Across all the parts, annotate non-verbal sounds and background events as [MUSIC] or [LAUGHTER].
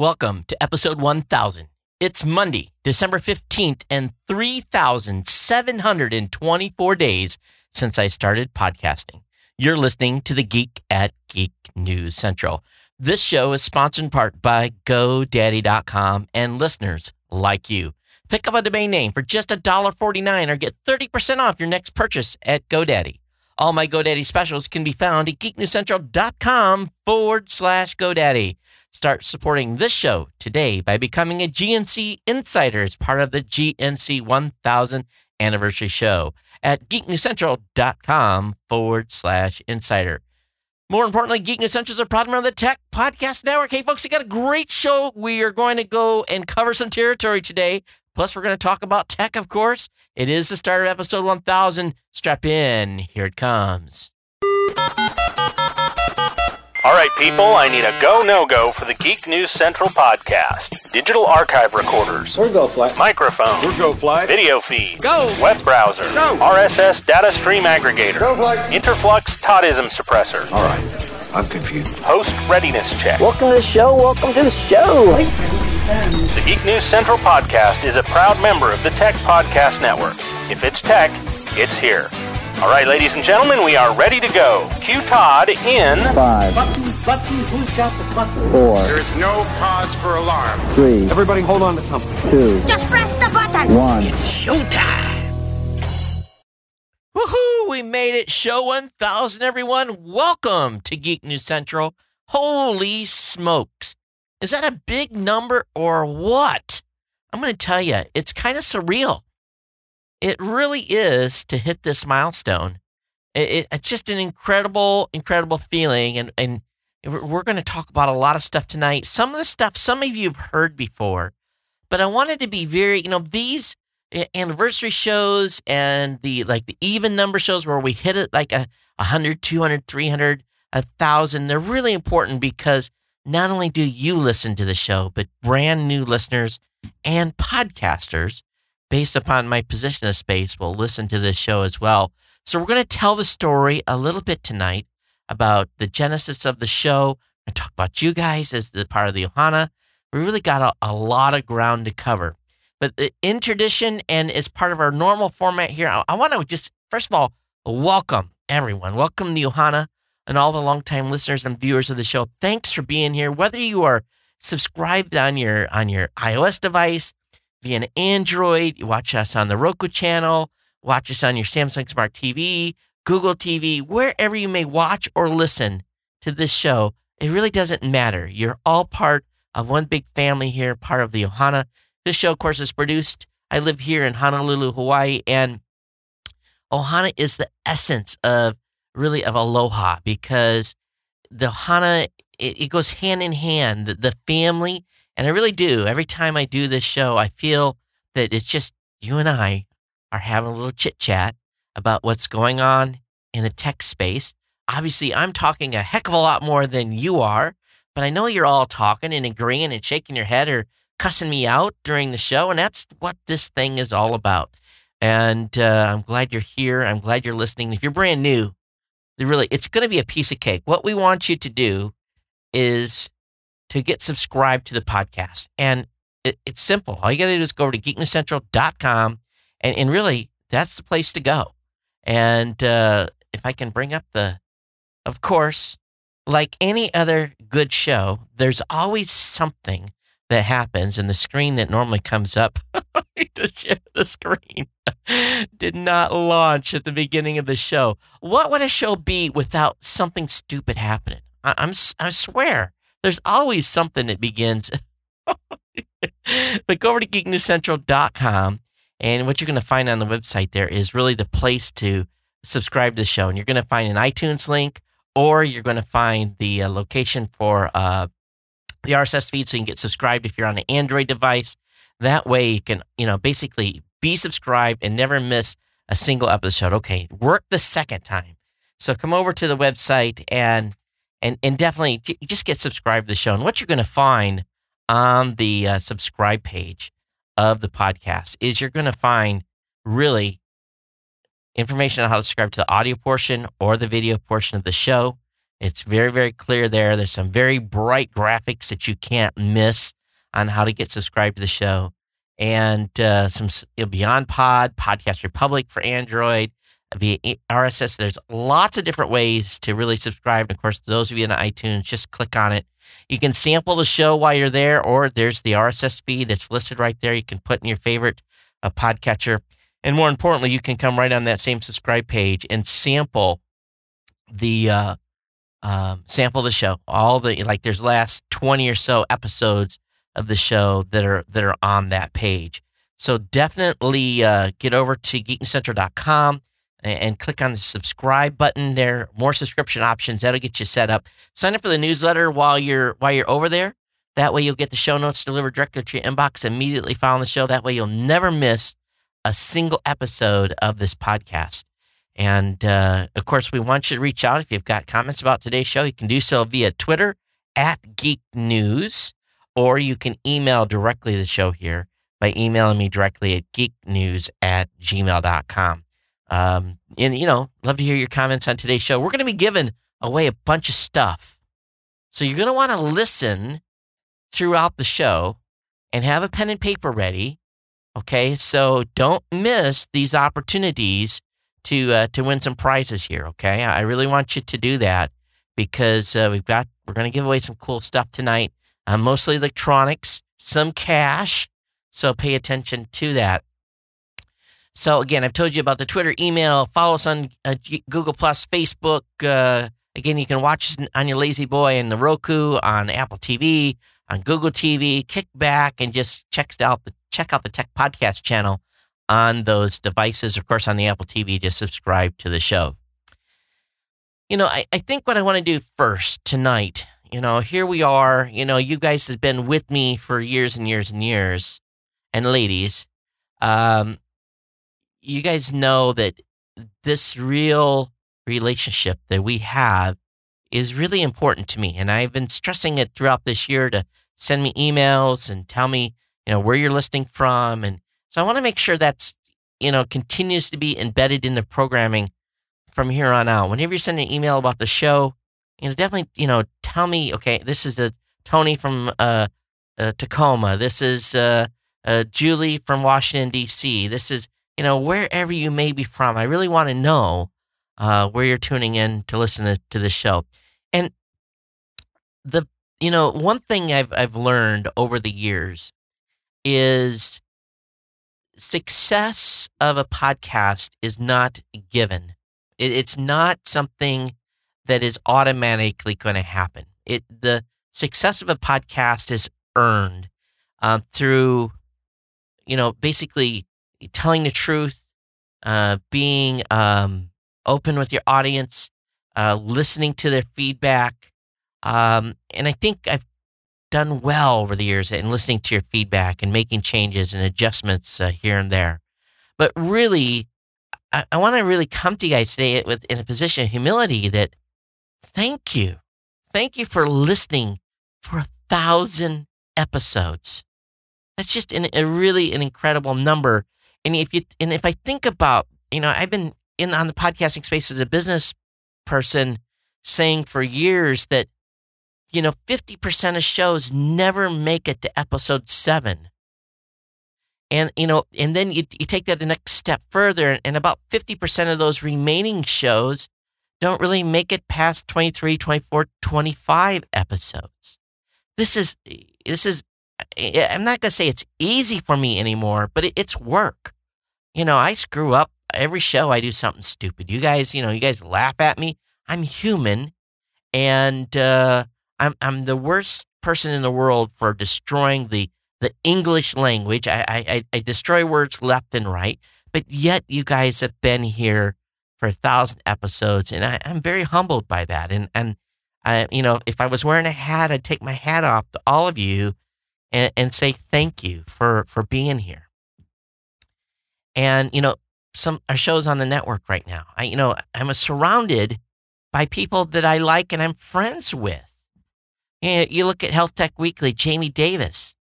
Welcome to episode 1000. It's Monday, December 15th, and 3,724 days since I started podcasting. You're listening to the Geek at Geek News Central. This show is sponsored in part by GoDaddy.com and listeners like you. Pick up a domain name for just $1.49 or get 30% off your next purchase at GoDaddy. All my GoDaddy specials can be found at geeknewscentral.com forward slash GoDaddy. Start supporting this show today by becoming a GNC Insider as part of the GNC 1000 anniversary show at geeknewscentral.com forward slash insider. More importantly, Geek News Central is a of the Tech Podcast Network. Hey, folks, we got a great show. We are going to go and cover some territory today. Plus, we're going to talk about tech, of course. It is the start of episode 1000. Strap in. Here it comes. All right, people, I need a go no go for the Geek News Central podcast. Digital archive recorders. We're go fly. Microphone. We're go fly. Video feed. Go. Web browser. Go. RSS data stream aggregator. Go fly. Interflux Toddism suppressor. All right. I'm confused. Host readiness check. Welcome to the show. Welcome to the show. Voice print confirmed. The Geek News Central podcast is a proud member of the Tech Podcast Network. If it's tech, it's here. All right, ladies and gentlemen, we are ready to go. Cue Todd in Five, Button, button, who's got the button? four, There is no cause for alarm. three, Everybody hold on to something. two, Just press the button. one. Showtime! Woohoo! We made it. Show 1000, everyone. Welcome to Geek News Central. Holy smokes. Is that a big number or what? I'm going to tell you, it's kind of surreal. It really is to hit this milestone. It, it- it's just an incredible, incredible feeling. And, and we're going to talk about a lot of stuff tonight. Some of the stuff some of you have heard before, but I wanted to be very, you know, these eh, anniversary shows and the like the even number shows where we hit it like a 100 200 300 a thousand they're really important because not only do you listen to the show but brand new listeners and podcasters based upon my position the space will listen to this show as well so we're going to tell the story a little bit tonight about the genesis of the show and talk about you guys as the part of the ohana we really got a, a lot of ground to cover but in tradition and as part of our normal format here, I, I want to just, first of all, welcome everyone. Welcome the Ohana and all the longtime listeners and viewers of the show. Thanks for being here. Whether you are subscribed on your on your iOS device, via an Android, watch us on the Roku channel, watch us on your Samsung Smart TV, Google TV, wherever you may watch or listen to this show, it really doesn't matter. You're all part of one big family here, part of the Ohana. This show, of course, is produced. I live here in Honolulu, Hawaii, and Ohana is the essence of really of aloha because the Ohana it, it goes hand in hand. The, the family, and I really do. Every time I do this show, I feel that it's just you and I are having a little chit chat about what's going on in the tech space. Obviously, I'm talking a heck of a lot more than you are, but I know you're all talking and agreeing and shaking your head or cussing me out during the show, and that's what this thing is all about. And uh, I'm glad you're here. I'm glad you're listening. If you're brand new, really, it's going to be a piece of cake. What we want you to do is to get subscribed to the podcast, and it, it's simple. All you got to do is go over to geeknewscentral.com, and and really, that's the place to go. And uh, if I can bring up the, of course, like any other good show, there's always something that happens and the screen that normally comes up [LAUGHS] to share the screen [LAUGHS] did not launch at the beginning of the show. What would a show be without something stupid happening? I, I'm s- I swear, there's always something that begins. [LAUGHS] but go over to geeknewscentral.com and what you're going to find on the website there is really the place to subscribe to the show. And you're going to find an iTunes link or you're going to find the uh, location for uh, the RSS feed so you can get subscribed if you're on an Android device. That way you can, you know, basically be subscribed and never miss a single episode. Okay, work the second time. So come over to the website and and and definitely just get subscribed to the show. And what you're going to find on the uh, subscribe page of the podcast is you're going to find really information on how to subscribe to the audio portion or the video portion of the show. It's very, very clear there. There's some very bright graphics that you can't miss on how to get subscribed to the show. And uh, some Beyond Pod, Podcast Republic for Android, via RSS. There's lots of different ways to really subscribe. And of course, those of you in iTunes, just click on it. You can sample the show while you're there, or there's the RSS feed that's listed right there. You can put in your favorite uh, podcatcher. And more importantly, you can come right on that same subscribe page and sample the uh, um, sample the show. All the like, there's last twenty or so episodes of the show that are that are on that page. So definitely uh, get over to geeknewscentral.com and, click on the subscribe button there. More subscription options that'll get you set up. Sign up for the newsletter while you're while you're over there. That way you'll get the show notes delivered directly to your inbox immediately following the show. That way you'll never miss a single episode of this podcast. And uh, of course, we want you to reach out if you've got comments about today's show. You can do so via Twitter at Geek News, or you can email directly the show here by emailing me directly at geeknews at gmail.com. Um, and, you know, love to hear your comments on today's show. We're going to be giving away a bunch of stuff. So you're going to want to listen throughout the show and have a pen and paper ready. Okay. So don't miss these opportunities to, uh, to win some prizes here. Okay. I really want you to do that because uh, we've got, we're going to give away some cool stuff tonight, uh, mostly electronics, some cash. So pay attention to that. So again, I've told you about the Twitter, email, follow us on uh, Google Plus, Facebook. Uh, again, you can watch on your lazy boy and the Roku, on Apple TV, on Google TV. Kick back and just check out the check out the Tech Podcast channel on those devices. Of course, on the Apple TV, just subscribe to the show. You know, I, I think what I want to do first tonight, you know, here we are. You know, you guys have been with me for years and years and years, and ladies. Um, you guys know that this real relationship that we have is really important to me. And I've been stressing it throughout this year to send me emails and tell me, you know, where you're listening from. And so I want to make sure that's, you know, continues to be embedded in the programming from here on out. Whenever you send an email about the show, you know, definitely, you know, tell me, okay, this is the Tony from uh, uh Tacoma. This is uh, uh, Julie from Washington, D.C. This is, you know, wherever you may be from, I really want to know uh, where you're tuning in to listen to, to the show. And the, you know, one thing I've I've learned over the years is success of a podcast is not given. It, it's not something that is automatically going to happen. It the success of a podcast is earned um, through, you know, basically telling the truth, uh, being um, open with your audience, uh, listening to their feedback. Um, and I think I've done well over the years in listening to your feedback and making changes and adjustments uh, here and there. But really, I, I want to really come to you guys today with in a position of humility that thank you. Thank you for listening for a thousand episodes. That's just an, a really an incredible number. And if you and if I think about, you know, I've been in on the podcasting space as a business person saying for years that you know 50% of shows never make it to episode 7 and you know and then you, you take that the next step further and about 50% of those remaining shows don't really make it past 23 24 25 episodes. This is this is I'm not going to say it's easy for me anymore, but it, it's work. You know, I screw up every show. I do something stupid. You guys, you know, you guys laugh at me. I'm human, and uh, I'm I'm the worst person in the world for destroying the the English language. I, I I destroy words left and right, but yet you guys have been here for a thousand episodes, and I, I'm very humbled by that. And and I, you know, if I was wearing a hat, I'd take my hat off to all of you and, and say thank you for for being here. And you know, some our shows on the network right now. I you know I'm surrounded by people that I like and I'm friends with. You, know, you look at Health Tech Weekly, Jamie Davis.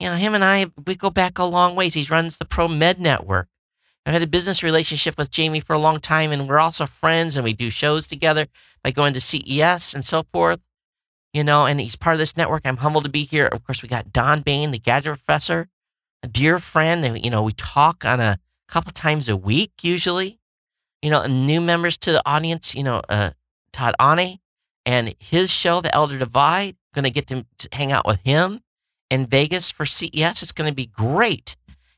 You know him and I we go back a long ways. He runs the Pro Med Network. I've had a business relationship with Jamie for a long time, and we're also friends, and we do shows together by going to CES and so forth. You know, and he's part of this network. I'm humbled to be here. Of course, we got Don Baine, the gadget professor, a dear friend. You know, we talk on a couple times a week usually. You know, new members to the audience, you know, uh, Todd Ane and his show, The Elder Divide, going to get to hang out with him in Vegas for CES. It's going to be great.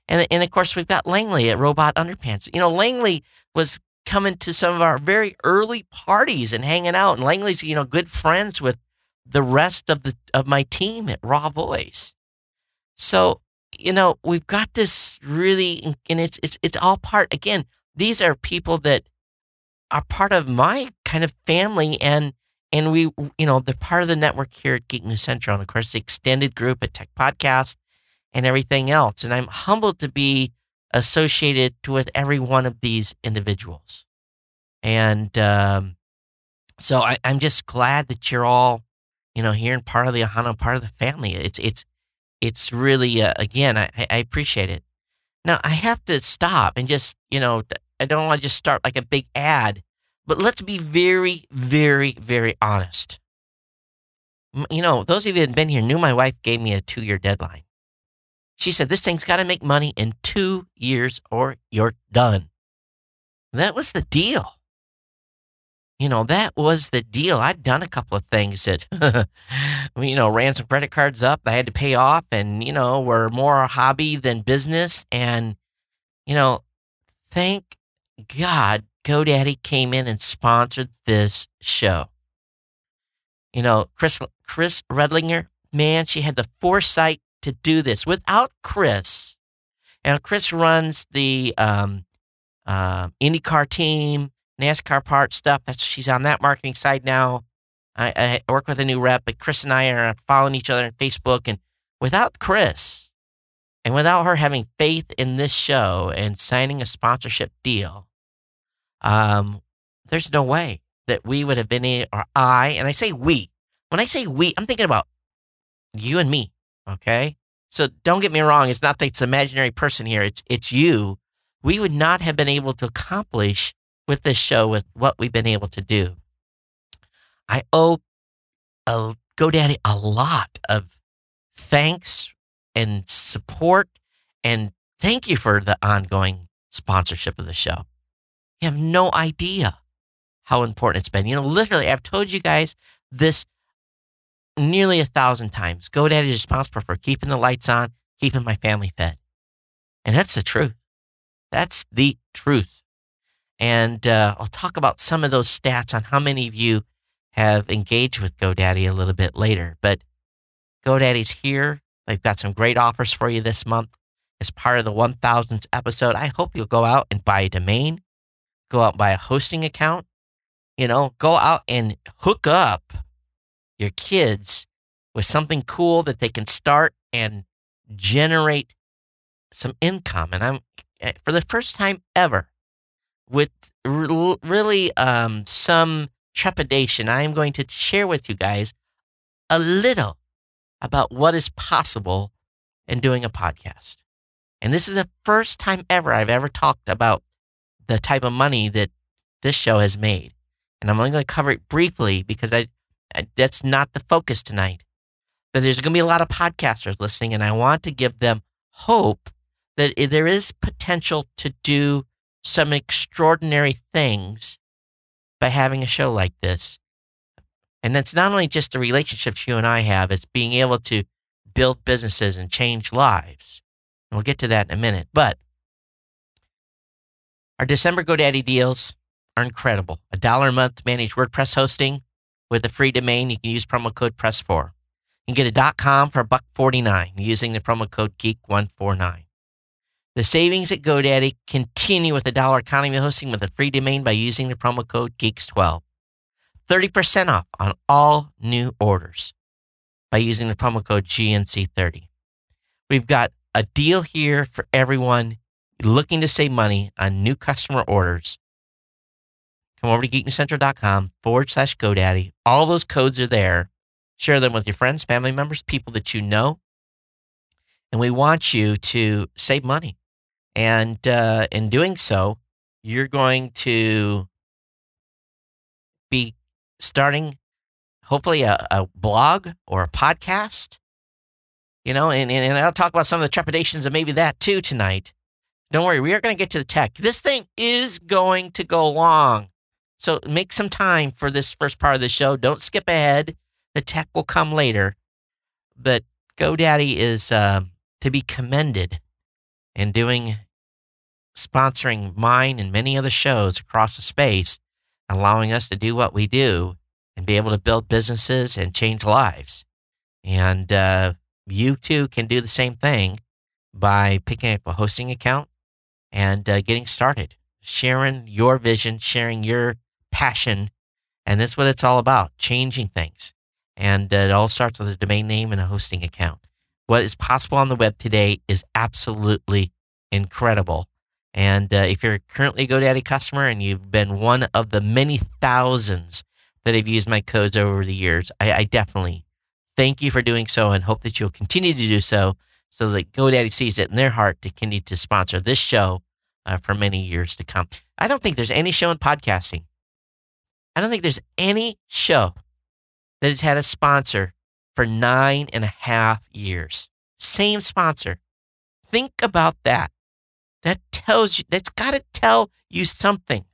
And, and of course, we've got Langley at Robot Underpants. You know, Langley was coming to some of our very early parties and hanging out. And Langley's, you know, good friends with the rest of the of my team at RawVoice. So, you know, we've got this really and it's it's it's all part again, these are people that are part of my kind of family and and we you know, they're part of the network here at Geek News Central and of course the extended group at Tech Podcast and everything else. And I'm humbled to be associated with every one of these individuals. And um, so I, am just glad that you're all, you know, here and part of the Ohana, part of the family. It's it's it's really uh, again, I, I appreciate it. Now I have to stop and just, you know, I don't want to just start like a big ad, but let's be very, very, very honest. You know, those of you that have been here knew my wife gave me a two year deadline. She said, This thing's got to make money in two years or you're done. That was the deal. You know, that was the deal. I'd done a couple of things that, [LAUGHS] you know, ran some credit cards up I had to pay off and, you know, were more a hobby than business. And, you know, thank God GoDaddy came in and sponsored this show. You know, Chris, Chris Redlinger, man, she had the foresight to do this without Chris. And Chris runs the um, uh, IndyCar team, NASCAR part stuff. That's she's on that marketing side now. I, I work with a new rep, but Chris and I are following each other on Facebook. And without Chris, and without her having faith in this show and signing a sponsorship deal, um, there's no way that we would have been, in, or I, and I say we. When I say we, I'm thinking about you and me. Okay. So don't get me wrong. It's not that it's imaginary person here. It's, it's you. We would not have been able to accomplish with this show with what we've been able to do. I owe a GoDaddy a lot of thanks and support and thank you for the ongoing sponsorship of the show. You have no idea how important it's been. You know, literally, I've told you guys this nearly a thousand times. GoDaddy is responsible for keeping the lights on, keeping my family fed. And that's the truth. That's the truth. And uh, I'll talk about some of those stats on how many of you have engaged with GoDaddy a little bit later. But GoDaddy's here. They've got some great offers for you this month as part of the 1000th episode. I hope you'll go out and buy a domain, go out and buy a hosting account, you know, go out and hook up your kids with something cool that they can start and generate some income. And I'm, eh, for the first time ever, with really um, some trepidation, I am going to share with you guys a little about what is possible in doing a podcast. And this is the first time ever I've ever talked about the type of money that this show has made. And I'm only going to cover it briefly because I, I that's not the focus tonight. But there's going to be a lot of podcasters listening, and I want to give them hope that there is potential to do some extraordinary things by having a show like this. And that's not only just the relationships you and I have, it's being able to build businesses and change lives. And we'll get to that in a minute. But our December GoDaddy deals are incredible. A dollar a month managed WordPress hosting with a free domain. You can use promo code PRESS4. You can get a .com for buck 49 using the promo code GEEK149. The savings at GoDaddy continue with the dollar economy hosting with a free domain by using the promo code GEEKS12. 30% off on all new orders by using the promo code GNC30. We've got a deal here for everyone looking to save money on new customer orders. Come over to geeknewscentral.com forward slash GoDaddy. All those codes are there. Share them with your friends, family members, people that you know. And we want you to save money And uh, in doing so, you're going to be starting hopefully a, a blog or a podcast. You know, and, and, and I'll talk about some of the trepidations of maybe that too tonight. Don't worry, we are going to get to the tech. This thing is going to go long. So make some time for this first part of the show. Don't skip ahead. The tech will come later. But GoDaddy is uh, to be commended in doing sponsoring mine and many other shows across the space, allowing us to do what we do and be able to build businesses and change lives. And uh, you too can do the same thing by picking up a hosting account and uh, getting started, sharing your vision, sharing your passion. And that's what it's all about changing things. And uh, it all starts with a domain name and a hosting account. What is possible on the web today is absolutely incredible. And uh, if you're currently a GoDaddy customer and you've been one of the many thousands that have used my codes over the years, I, I definitely thank you for doing so and hope that you'll continue to do so so that GoDaddy sees it in their heart to continue to sponsor this show uh, for many years to come. I don't think there's any show in podcasting. I don't think there's any show that has had a sponsor for nine and a half years. Same sponsor. Think about that. That tells you, that's got to tell you something,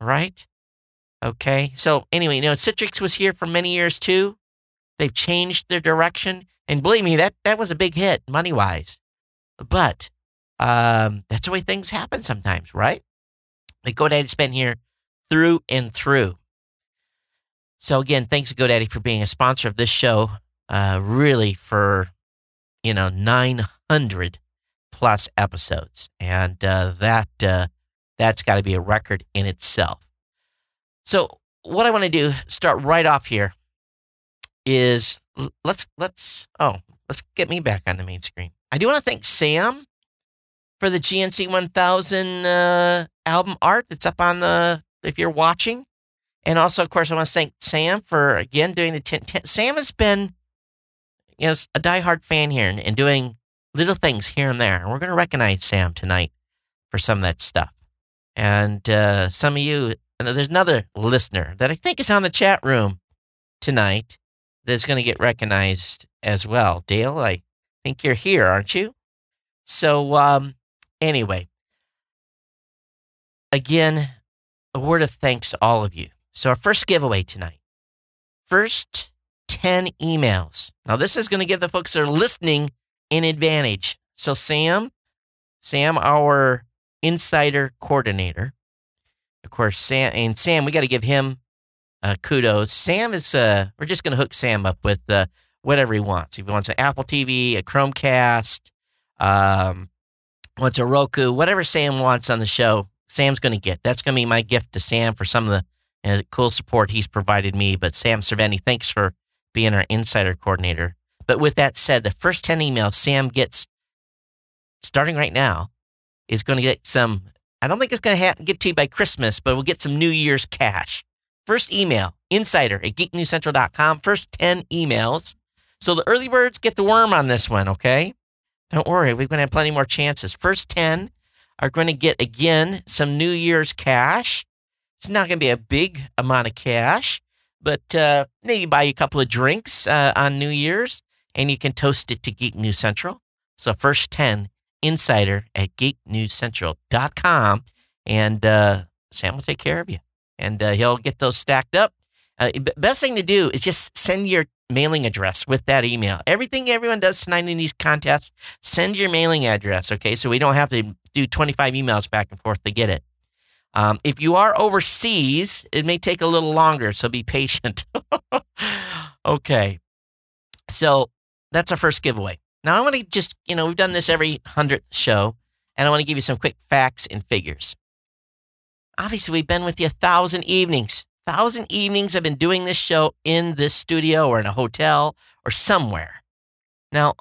right? Okay. So, anyway, you know, Citrix was here for many years too. They've changed their direction. And believe me, that, that was a big hit money wise. But um, that's the way things happen sometimes, right? Like GoDaddy's been here through and through. So again, thanks to GoDaddy for being a sponsor of this show. Uh, really for you know 900 plus episodes, and uh, that uh, that's got to be a record in itself. So what I want to do, start right off here, is let's let's oh let's get me back on the main screen. I do want to thank Sam for the GNC 1000 uh, album art that's up on the if you're watching. And also, of course, I want to thank Sam for again doing the 10. 10 Sam has been, you know, a diehard fan here and, and doing little things here and there. And we're going to recognize Sam tonight for some of that stuff. And uh, some of you, and there's another listener that I think is on the chat room tonight that's going to get recognized as well. Dale, I think you're here, aren't you? So, um, anyway, again, a word of thanks to all of you. So, our first giveaway tonight first 10 emails. Now, this is going to give the folks that are listening an advantage. So, Sam, Sam, our insider coordinator, of course, Sam, and Sam, we got to give him uh, kudos. Sam is, uh, we're just going to hook Sam up with uh, whatever he wants. If he wants an Apple TV, a Chromecast, um, wants a Roku, whatever Sam wants on the show, Sam's going to get. That's going to be my gift to Sam for some of the uh, cool support he's provided me. But Sam Cerveni, thanks for being our insider coordinator. But with that said, the first 10 emails Sam gets starting right now is going to get some, I don't think it's going to ha- get to you by Christmas, but we'll get some New Year's cash. First email, insider at geeknewscentral.com. First 10 emails. So the early birds get the worm on this one, okay? Don't worry, we're going to have plenty more chances. First 10 are going to get, again, some New Year's cash. It's not going to be a big amount of cash, but uh, maybe buy you a couple of drinks uh, on New Year's and you can toast it to Geek News Central. So, first 10 insider at geeknewscentral.com. And uh, Sam will take care of you and uh, he'll get those stacked up. Uh, best thing to do is just send your mailing address with that email. Everything everyone does tonight in these contests, send your mailing address, okay? So we don't have to do 25 emails back and forth to get it. Um, if you are overseas, it may take a little longer, so be patient. [LAUGHS] okay. So that's our first giveaway. Now I want to just, you know, we've done this every 100th show, and I want to give you some quick facts and figures. Obviously, we've been with you a thousand evenings. Thousand evenings I've been doing this show in this studio or in a hotel or somewhere. Now,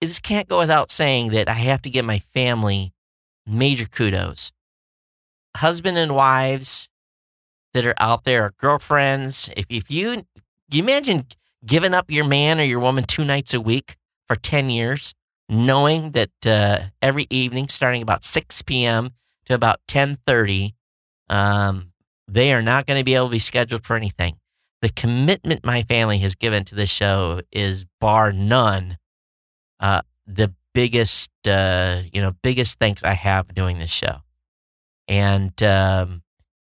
this can't go without saying that I have to give my family major kudos. Husband and wives that are out there, girlfriends. If, if you, you imagine giving up your man or your woman two nights a week for 10 years, knowing that uh, every evening, starting about 6 p.m. to about 10:30, um, they are not going to be able to be scheduled for anything. The commitment my family has given to this show is bar none uh, the biggest, uh, you know, biggest thanks I have doing this show. And um,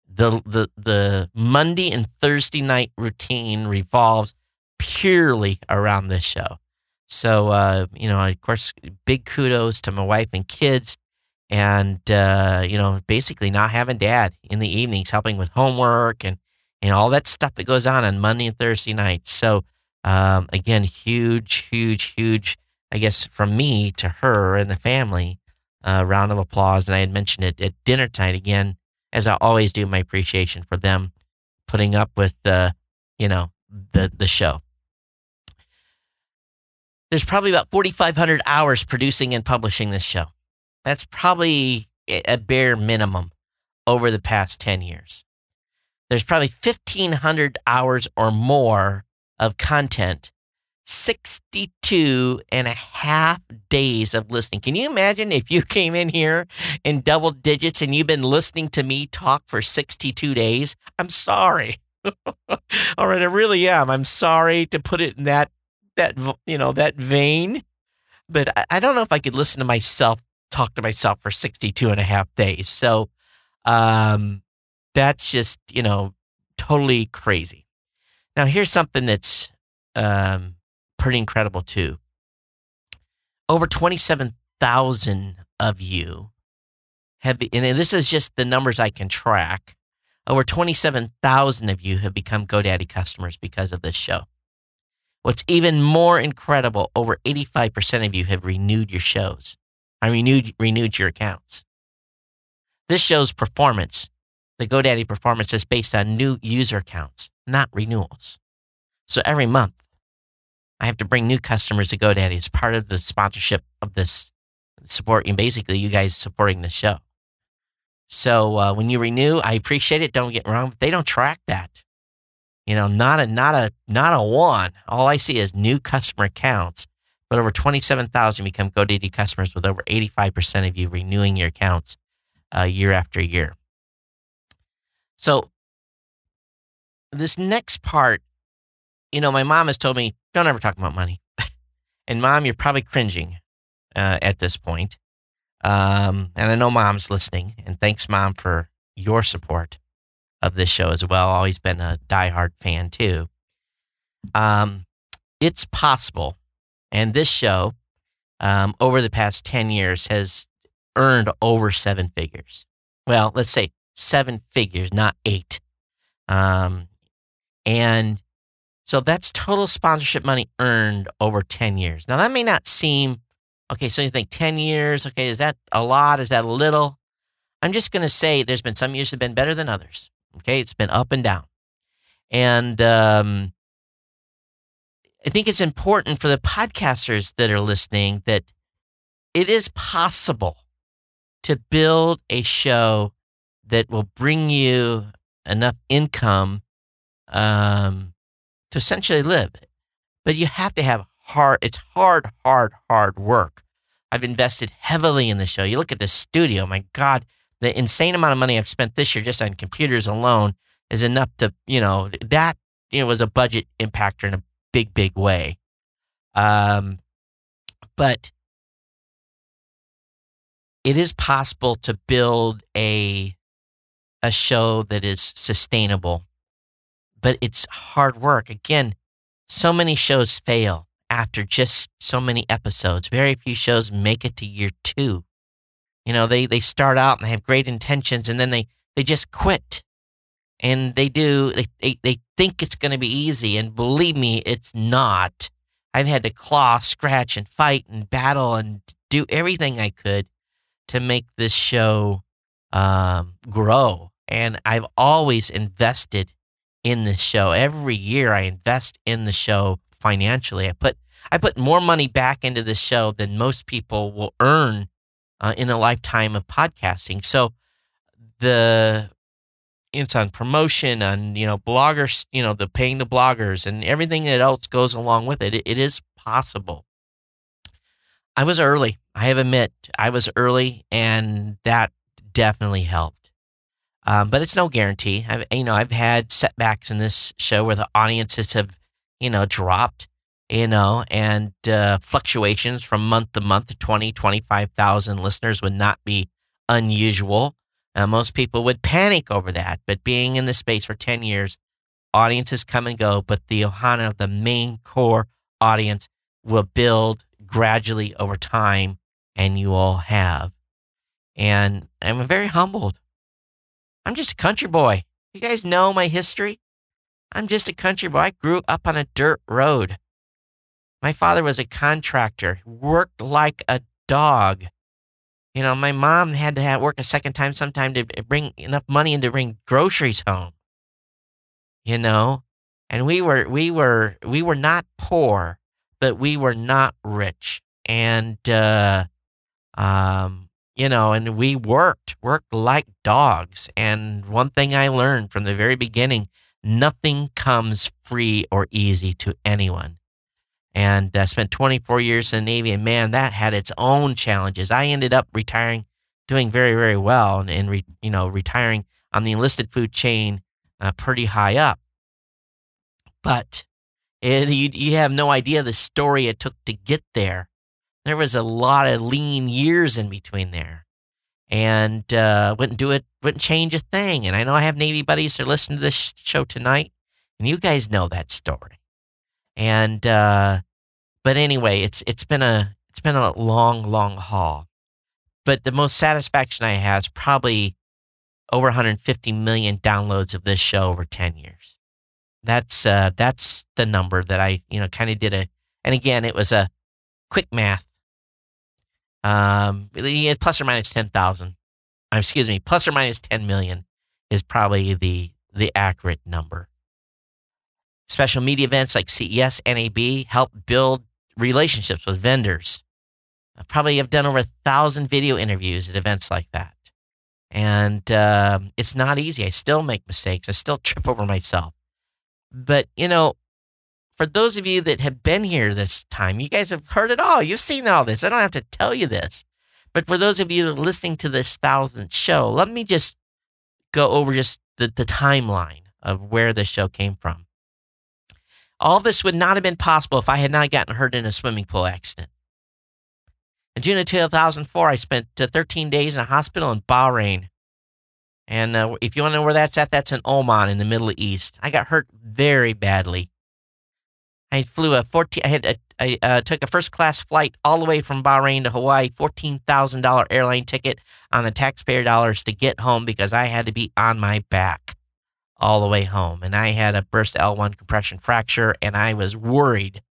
the the the Monday and Thursday night routine revolves purely around this show. So uh, you know, of course, big kudos to my wife and kids, and uh, you know, basically not having dad in the evenings helping with homework and and all that stuff that goes on on Monday and Thursday nights. So um, again, huge, huge, huge. I guess from me to her and the family, uh, round of applause. And I had mentioned it at dinner tonight again, as I always do. My appreciation for them putting up with the, you know, the the show. There's probably about 4,500 hours producing and publishing this show. That's probably a bare minimum over the past 10 years. There's probably 1,500 hours or more of content, 62 and a half days of listening. Can you imagine if you [LAUGHS] came in here in double digits and you've been listening to me talk for 62 days? I'm sorry. [LAUGHS] All right, I really am. I'm sorry to put it in that that you know that vein, but I, I don't know if I could listen to myself talk to myself for 62 and a half days. So, um, that's just you know totally crazy. Now, here's something that's um, pretty incredible too. Over 27,000 of you have, and this is just the numbers I can track. Over 27,000 of you have become GoDaddy customers because of this show. What's even more incredible, over 85% of you have renewed your shows. I renewed renewed your accounts. This show's performance, the GoDaddy performance, is based on new user accounts, not renewals. So every month, I have to bring new customers to GoDaddy as part of the sponsorship of this support. And basically, you guys supporting the show. So uh, when you renew, I appreciate it. Don't get wrong, they don't track that. You know, not a not a not a one. All I see is new customer accounts, but over twenty seven thousand become GoDaddy customers, with over eighty five percent of you renewing your accounts uh, year after year. So this next part, you know, my mom has told me don't ever talk about money. [LAUGHS] and mom, you're probably cringing uh, at this point. Um, and I know mom's listening, and thanks, mom, for your support of this show as well. Always been a diehard fan too. Um, it's possible, and this show um, over the past 10 years has earned over seven figures. Well, let's say seven figures, not eight. Um, and so that's total sponsorship money earned over 10 years. Now, that may not seem okay. So you think 10 years, okay, is that a lot? Is that a little? I'm just going to say there's been some years that have been better than others. Okay, it's been up and down. And um, I think it's important for the podcasters that are listening that it is possible to build a show that will bring you enough income um, to essentially live. But you have to have hard, it's hard, hard, hard work. I've invested heavily in the show. You look at the studio, my God, the insane amount of money I've spent this year just on computers alone is enough to, you know, that you know was a budget impactor in a big, big way. Um, but it is possible to build a a show that is sustainable but it's hard work. Again, so many shows fail after just so many episodes. Very few shows make it to year two. You know, they, they start out and they have great intentions and then they, they just quit. And they do, they, they, they think it's going to be easy. And believe me, it's not. I've had to claw, scratch, and fight and battle and do everything I could to make this show um, grow. And I've always invested in the show. Every year I invest in the show financially. I put I put more money back into the show than most people will earn uh, in a lifetime of podcasting. So the it's on promotion, on you know bloggers, you know the paying the bloggers and everything that else goes along with it. It, it is possible. I was early. I have admit I was early, and that definitely helped. Um, but it's no guarantee. I've you know I've had setbacks in this show where the audiences have you know dropped, you know, and uh, fluctuations from month to month. 20, 25,000 listeners would not be unusual. Uh, most people would panic over that, but being in the space for 10 years, audiences come and go, but the Ohana, the main core audience, will build gradually over time, and you all have. And I'm very humbled. I'm just a country boy. You guys know my history. I'm just a country boy. I grew up on a dirt road. My father was a contractor, worked like a dog. You know, my mom had to have work a second time sometime to bring enough money in to bring groceries home. You know, and we were we were we were not poor, but we were not rich. And uh um you know, and we worked, worked like dogs. And one thing I learned from the very beginning, nothing comes free or easy to anyone and uh, spent 24 years in the Navy. And man, that had its own challenges. I ended up retiring, doing very, very well, and, and re, you know, retiring on the enlisted food chain uh, pretty high up. But it, you, you have no idea the story it took to get there. There was a lot of lean years in between there. And uh, wouldn't do it, wouldn't change a thing. And I know I have Navy buddies that are listening to this show tonight, and you guys know that story. And uh, but anyway, it's it's been a it's been a long, long haul. But the most satisfaction I have is probably over 150 million downloads of this show over 10 years. That's uh, that's the number that I you know kind of did a. And again, it was a quick math. Um, plus or minus 10,000. Uh, excuse me, plus or minus 10 million is probably the the accurate number. Special media events like CES, NAB help build relationships with vendors. I probably have done over a thousand video interviews at events like that. And uh, it's not easy. I still make mistakes. I still trip over myself. But, you know, for those of you that have been here this time, you guys have heard it all. You've seen all this. I don't have to tell you this. But for those of you listening to this thousandth show, let me just go over just the, the timeline of where the show came from. All this would not have been possible if I had not gotten hurt in a swimming pool accident. In June of 2004, I spent uh, 13 days in a hospital in Bahrain. And uh, if you want to know where that's at, that's in Oman in the Middle East. I got hurt very badly. I flew a 14, I, had a, I uh, took a first class flight all the way from Bahrain to Hawaii, $14,000 airline ticket on the taxpayer dollars to get home because I had to be on my back all the way home. And I had a burst L1 compression fracture, and I was worried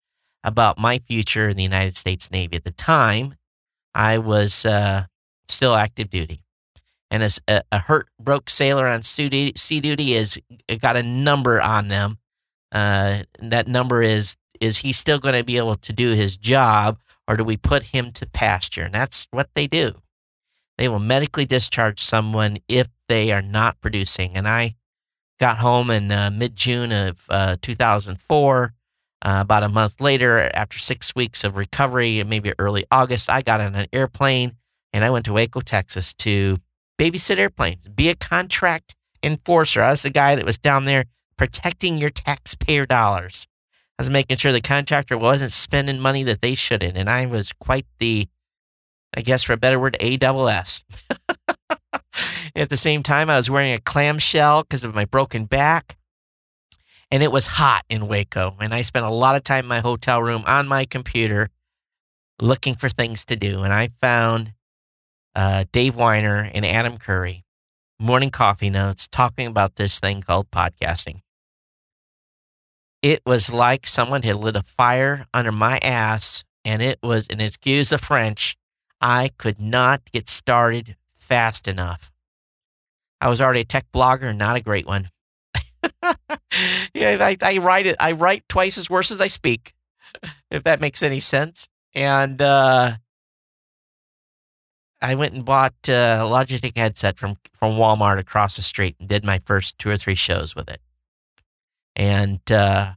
about my future in the United States Navy. At the time, I was uh, still active duty. And a, a, hurt broke sailor on sea duty is got a number on them. Uh, that number is is he still going to be able to do his job, or do we put him to pasture? And that's what they do. They will medically discharge someone if they are not producing. And I got home in uh, mid June of uh, 2004. Uh, about a month later, after six weeks of recovery, maybe early August, I got on an airplane and I went to Waco, Texas to babysit airplanes, be a contract enforcer. I was the guy that was down there protecting your taxpayer dollars. I was making sure the contractor wasn't spending money that they shouldn't. And I was quite the, I guess for a better word, A double S. [LAUGHS] At the same time, I was wearing a clamshell because of my broken back. And it was hot in Waco. And I spent a lot of time in my hotel room on my computer looking for things to do. And I found uh, Dave Winer and Adam Curry, morning coffee notes, talking about this thing called podcasting. It was like someone had lit a fire under my ass, and it was, an excuse of French, I could not get started fast enough. I was already a tech blogger, not a great one. [LAUGHS] yeah, I, I, write it. I write twice as worse as I speak, if that makes any sense. And uh, I went and bought a Logitech headset from from Walmart across the street and did my first two or three shows with it. And uh,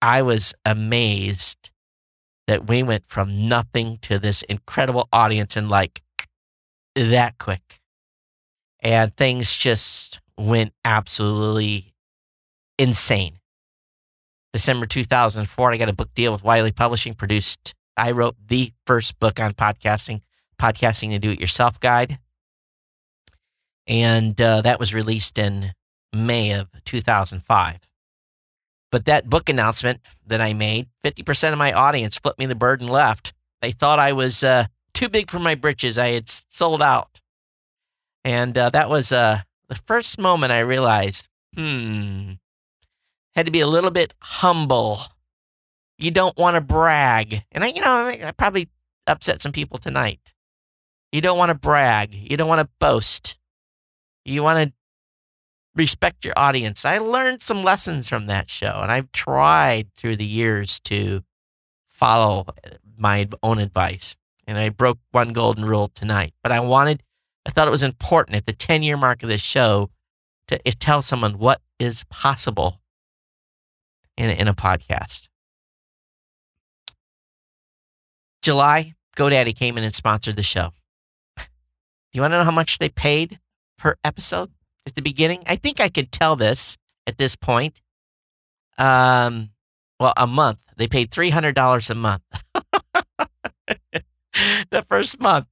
I was amazed that we went from nothing to this incredible audience in like that quick. And things just went absolutely insane. December 2004, I got a book deal with Wiley Publishing, produced, I wrote the first book on podcasting, Podcasting to Do It Yourself Guide. And uh, that was released in May of 2005. But that book announcement that I made, 50% of my audience flipped me the bird and left. They thought I was uh, too big for my britches. I had sold out. And uh, that was uh, the first moment I realized, hmm, had to be a little bit humble. You don't want to brag. And I, you know, I probably upset some people tonight. You don't want to brag. You don't want to boast. You want to respect your audience. I learned some lessons from that show, and I've tried through the years to follow uh, my own advice. And I broke one golden rule tonight, but I wanted, I thought it was important at the 10 year mark of this show to tell someone what is possible in in a podcast. July, GoDaddy came in and sponsored the show. [LAUGHS] Do you want to know how much they paid per episode? At the beginning. I think I could tell this at this point. Um, well, a month. They paid three hundred dollars a month. [LAUGHS] the first month,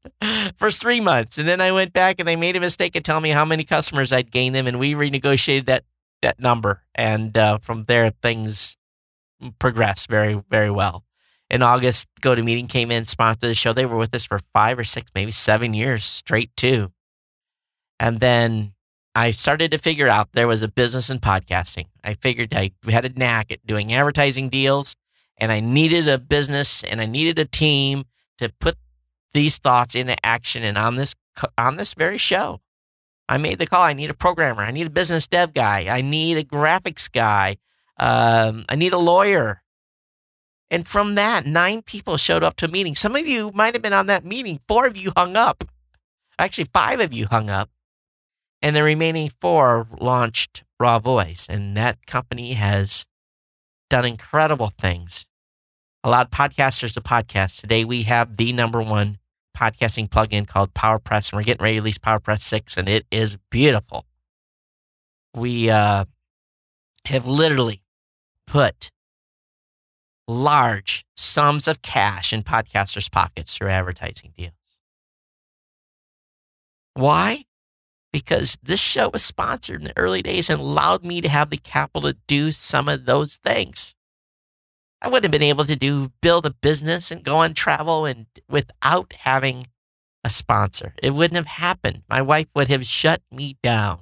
first three months, and then I went back and they made a mistake of telling me how many customers I'd gained them, and we renegotiated that that number, and uh, from there things progressed very very well. In August, GoToMeeting came in, sponsored the show. They were with us for five or six, maybe seven years straight too. And then I started to figure out there was a business in podcasting. I figured I had a knack at doing advertising deals and I needed a business and I needed a team to put these thoughts into action and on this on this very show. I made the call. I need a programmer. I need a business dev guy. I need a graphics guy. Um, I need a lawyer. And from that, nine people showed up to a meeting. Some of you might have been on that meeting. Four of you hung up. Actually, five of you hung up and the remaining four launched RawVoice, and that company has done incredible things. Allowed podcasters to podcast. Today we have the number one podcasting plugin called PowerPress, and we're getting ready to release PowerPress 6, and it is beautiful. We uh, have literally put large sums of cash in podcasters' pockets through advertising deals. Why? Because this show was sponsored in the early days and allowed me to have the capital to do some of those things. I wouldn't have been able to do build a business and go on travel and without having a sponsor. It wouldn't have happened. My wife would have shut me down.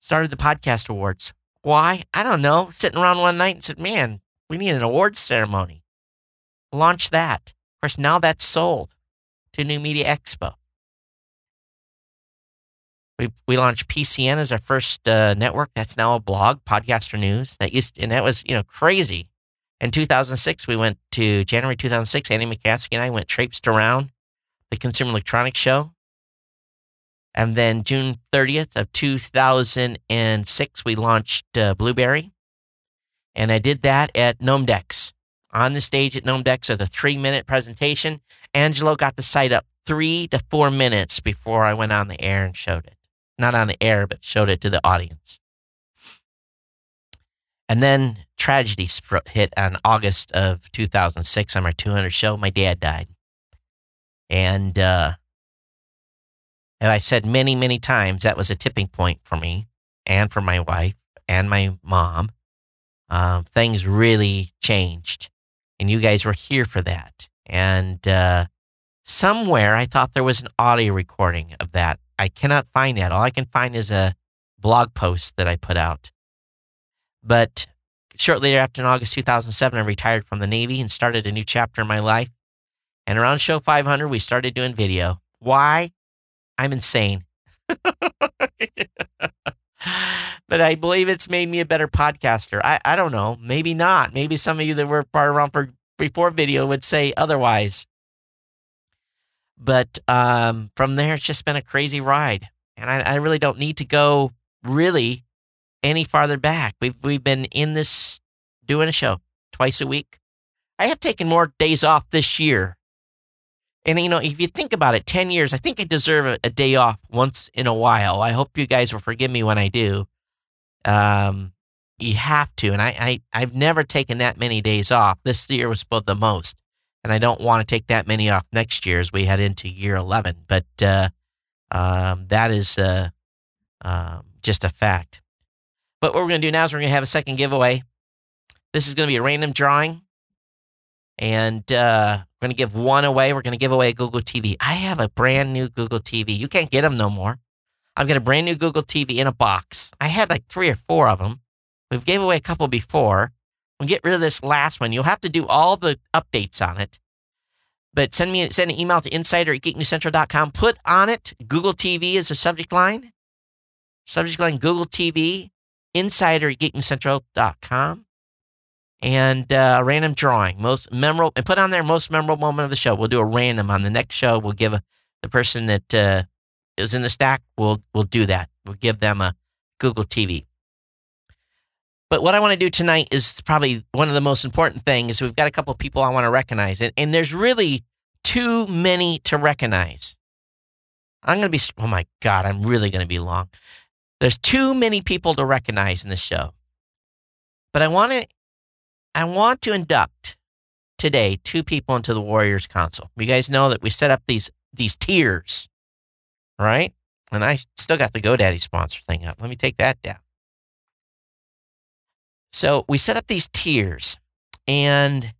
Started the podcast awards. Why? I don't know. Sitting around one night and said, "Man, we need an awards ceremony." Launch that. Of course, now that's sold to New Media Expo. We we launched PCN as our first uh, network. That's now a blog, Podcaster News. That used and that was you know crazy. In 2006, we went to January 2006. Andy McCaskey and I went traipsed around the Consumer Electronics Show. And then June 30th of 2006, we launched uh, Blubrry. And I did that at Gnomedex. On the stage at Gnomedex with a three minute presentation. Angelo got the site up three to four minutes before I went on the air and showed it not on the air, but showed it to the audience. And then tragedy hit on August of 2006 on our 200 show. My dad died. And uh, as I said many, many times, that was a tipping point for me and for my wife and my mom. Um, things really changed. And you guys were here for that. And uh, somewhere I thought there was an audio recording of that I cannot find that. All I can find is a blog post that I put out. But shortly thereafter, in August 2007, I retired from the Navy and started a new chapter in my life. And around show 500, we started doing video. Why? I'm insane. [LAUGHS] but I believe it's made me a better podcaster. I, I don't know. Maybe not. Maybe some of you that were part around for before video would say otherwise. But um, from there, it's just been a crazy ride. And I, I really don't need to go really any farther back. We've, we've been in this doing a show twice a week. I have taken more days off this year. And, you know, if you think about it, 10 years, I think I deserve a, a day off once in a while. I hope you guys will forgive me when I do. Um, you have to. And I, I, I've never taken that many days off. This year was both the most. And I don't want to take that many off next year as we head into year 11. But uh, um, that is uh, uh, just a fact. But what we're going to do now is we're going to have a second giveaway. This is going to be a random drawing. And uh, we're going to give one away. We're going to give away a Google TV. I have a brand new Google TV. You can't get them no more. I've got a brand new Google TV in a box. I had like three or four of them. We've gave away a couple before. We'll get rid of this last one. You'll have to do all the updates on it. But send me send an email to insider at geeknewscentral.com. Put on it Google TV as a subject line. Subject line Google TV, insider at geeknewscentral.com. And uh, a random drawing, most memorable, and put on there most memorable moment of the show. We'll do a random on the next show. We'll give a, the person that uh, is in the stack. We'll we'll do that. We'll give them a Google TV. But what I want to do tonight is probably one of the most important things. We've got a couple people I want to recognize, and, and there's really too many to recognize. I'm going to be, oh my God, I'm really going to be long. There's too many people to recognize in this show. But I want to, I want to induct today two people into the Warriors Council. You guys know that we set up these these tiers, right? And I still got the GoDaddy sponsor thing up. Let me take that down. So we set up these tiers, and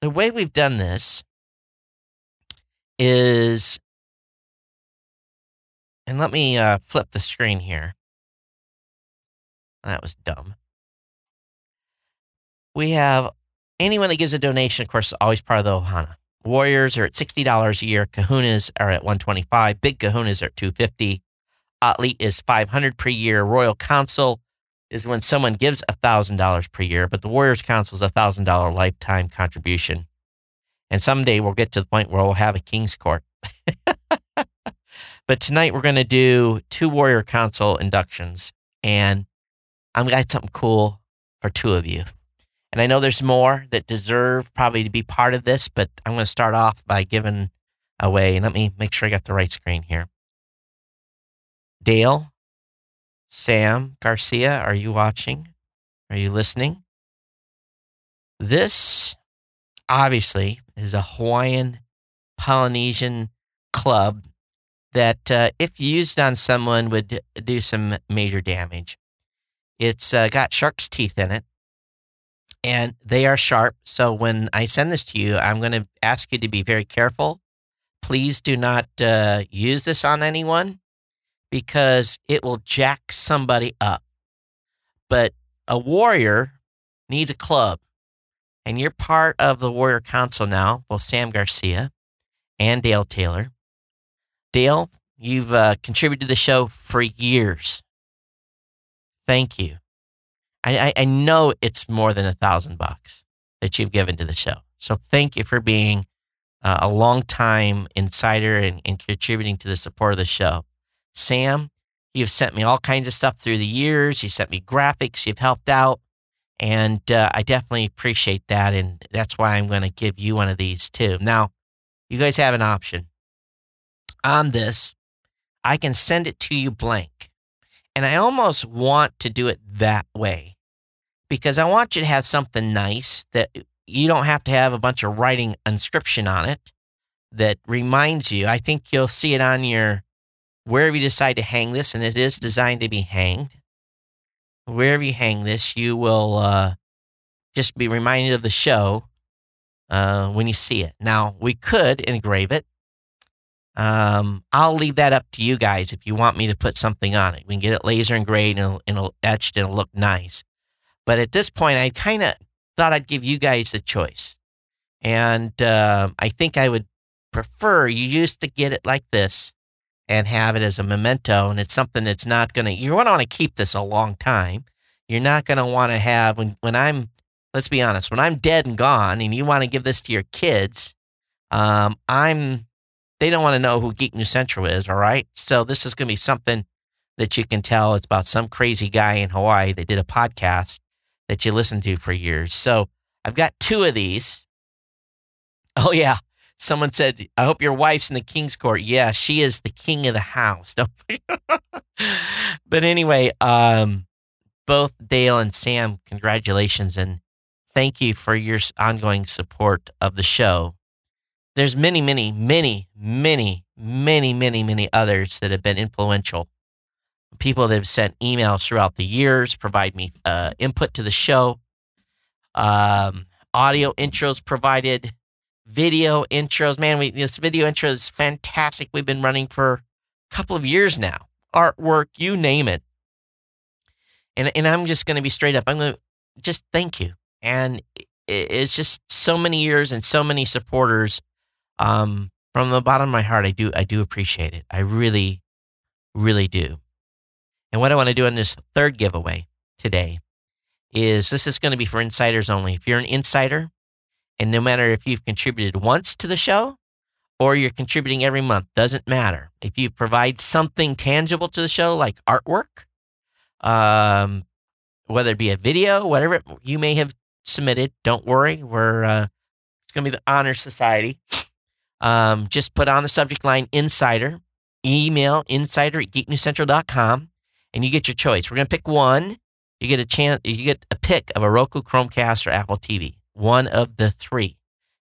the way we've done this is, and let me uh, flip the screen here. That was dumb. We have anyone that gives a donation, of course, is always part of the Ohana. Warriors are at sixty dollars a year. Kahunas are at one twenty five. Big Kahunas are at two fifty. Athlete is five hundred per year. Royal Council is when someone gives thousand dollars per year, but the Warriors Council is a thousand dollar lifetime contribution. And someday we'll get to the point where we'll have a King's Court. [LAUGHS] but tonight we're going to do two Warrior Council inductions, and I'm going to have something cool for two of you. And I know there's more that deserve probably to be part of this, but I'm going to start off by giving away. And let me make sure I got the right screen here. Dale, Sam Garcia, are you watching? Are you listening? This obviously is a Hawaiian Polynesian club that, uh, if used on someone, would do some major damage. It's uh, got shark's teeth in it, and they are sharp. So when I send this to you, I'm going to ask you to be very careful. Please do not uh, use this on anyone because it will jack somebody up. But a warrior needs a club. And you're part of the Warrior Council now, both Sam Garcia and Dale Taylor. Dale, you've uh, contributed to the show for years. Thank you. I, I, I know it's more than a thousand bucks that you've given to the show. So thank you for being uh, a long time insider and, and contributing to the support of the show. Sam, you've sent me all kinds of stuff through the years. You sent me graphics. You've helped out. And uh, I definitely appreciate that. And that's why I'm going to give you one of these too. Now, you guys have an option on this. I can send it to you blank. And I almost want to do it that way because I want you to have something nice that you don't have to have a bunch of writing inscription on it that reminds you. I think you'll see it on your wherever you decide to hang this, and it is designed to be hanged, wherever you hang this, you will uh, just be reminded of the show uh, when you see it. Now, we could engrave it. Um, I'll leave that up to you guys if you want me to put something on it. We can get it laser engraved and it'll, it'll etched and it'll look nice. But at this point, I kind of thought I'd give you guys the choice. And uh, I think I would prefer you used to get it like this and have it as a memento. And it's something that's not going to, you're going to want to keep this a long time. You're not going to want to have, when, when I'm, let's be honest, when I'm dead and gone and you want to give this to your kids, um, I'm, they don't want to know who Geek New Central is, all right? So this is going to be something that you can tell it's about some crazy guy in Hawaii that did a podcast that you listened to for years. So I've got two of these. Oh, yeah. Someone said, I hope your wife's in the king's court. Yeah, she is the king of the house. [LAUGHS] but anyway, um, both Dale and Sam, congratulations and thank you for your ongoing support of the show. There's many, many, many, many, many, many, many others that have been influential. People that have sent emails throughout the years, provide me uh, input to the show, um, audio intros provided, video intros. Man, we, this video intro is fantastic. We've been running for a couple of years now. Artwork, you name it. And, and I'm just going to be straight up. I'm going to just thank you. And it's just so many years and so many supporters. Um, from the bottom of my heart, I do, I do appreciate it. I really, really do. And what I want to do in this third giveaway today is this is going to be for insiders only. If you're an insider, and no matter if you've contributed once to the show or you're contributing every month, doesn't matter. If you provide something tangible to the show, like artwork, um, whether it be a video, whatever you may have submitted, don't worry. We're uh, it's going to be the Honor Society. Um, just put on the subject line insider, email insider at geeknewscentral.com, and you get your choice. We're going to pick one. You get a chance, you get a pick of a Roku, Chromecast, or Apple TV one of the three.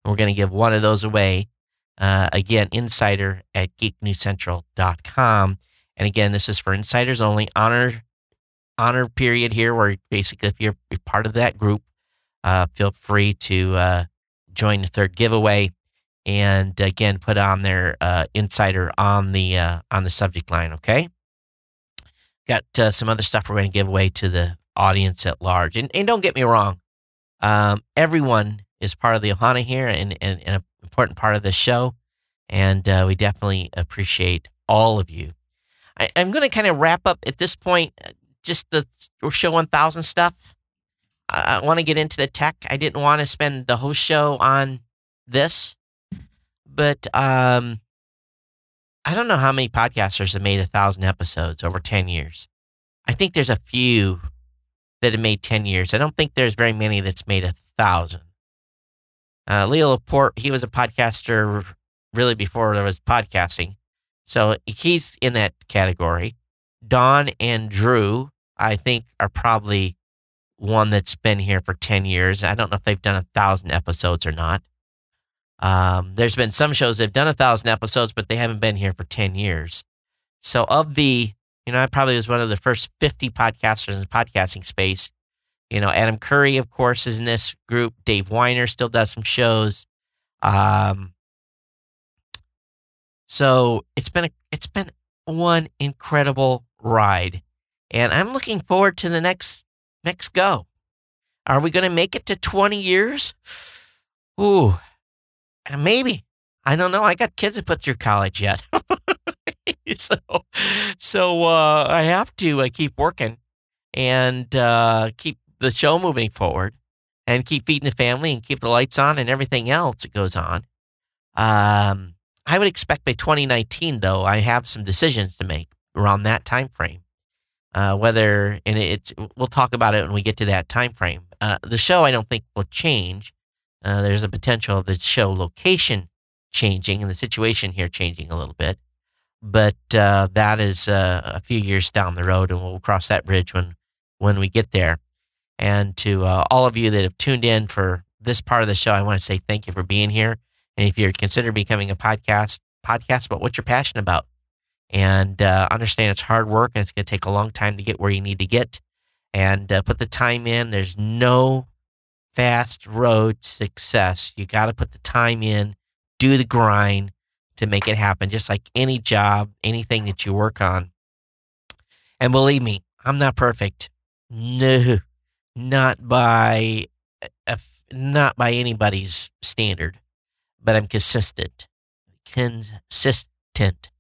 We're going to give one of those away. Uh, again, insider at geeknewscentral.com. And again, this is for insiders only. Honor honor period here, where basically, if you're part of that group, uh, feel free to uh, join the third giveaway. And again, put on their uh, insider on the uh, on the subject line. Okay. Got uh, some other stuff we're going to give away to the audience at large. And, and don't get me wrong, um, everyone is part of the Ohana here and, and, and an important part of this show. And uh, we definitely appreciate all of you. I, am going to kind of wrap up at this point uh, just the show 1000 stuff. I, I want to get into the tech. I didn't want to spend the whole show on this, but um, I don't know how many podcasters have made a thousand episodes over 10 years. I think there's a few that have made 10 years. I don't think there's very many that's made a thousand. Uh, Leo Laporte, he was a podcaster really before there was podcasting. So he's in that category. Don and Drew, I think, are probably one that's been here for 10 years. I don't know if they've done a thousand episodes or not. Um, there's been some shows that have done a thousand episodes, but they haven't been here for 10 years. So of the you know, I probably was one of the first 50 podcasters in the podcasting space. You know, Adam Curry, of course, is in this group. Dave Winer still does some shows. Um, so it's been a, it's been one incredible ride, and I'm looking forward to the next next go. Are we going to make it to 20 years? Ooh, maybe. I don't know. I got kids to put through college yet. [LAUGHS] [LAUGHS] so, so uh, I have to uh, keep working and uh, keep the show moving forward and keep feeding the family and keep the lights on and everything else that goes on. Um, I would expect by 2019, though, I have some decisions to make around that time frame. Uh, whether and it's we'll talk about it when we get to that time frame. Uh, the show I don't think will change. Uh, there's a potential of the show location changing and the situation here changing a little bit but uh, that is uh, a few years down the road, and we'll cross that bridge when when we get there. And to uh, all of you that have tuned in for this part of the show, I want to say thank you for being here. And if you're considering becoming a podcast podcast about what you're passionate about, and uh, understand it's hard work and it's going to take a long time to get where you need to get, and uh, put the time in. There's no fast road success. You got to put the time in, do the grind to make it happen, just like any job, anything that you work on. And believe me, I'm not perfect. No, not by not by anybody's standard, but I'm consistent, consistent,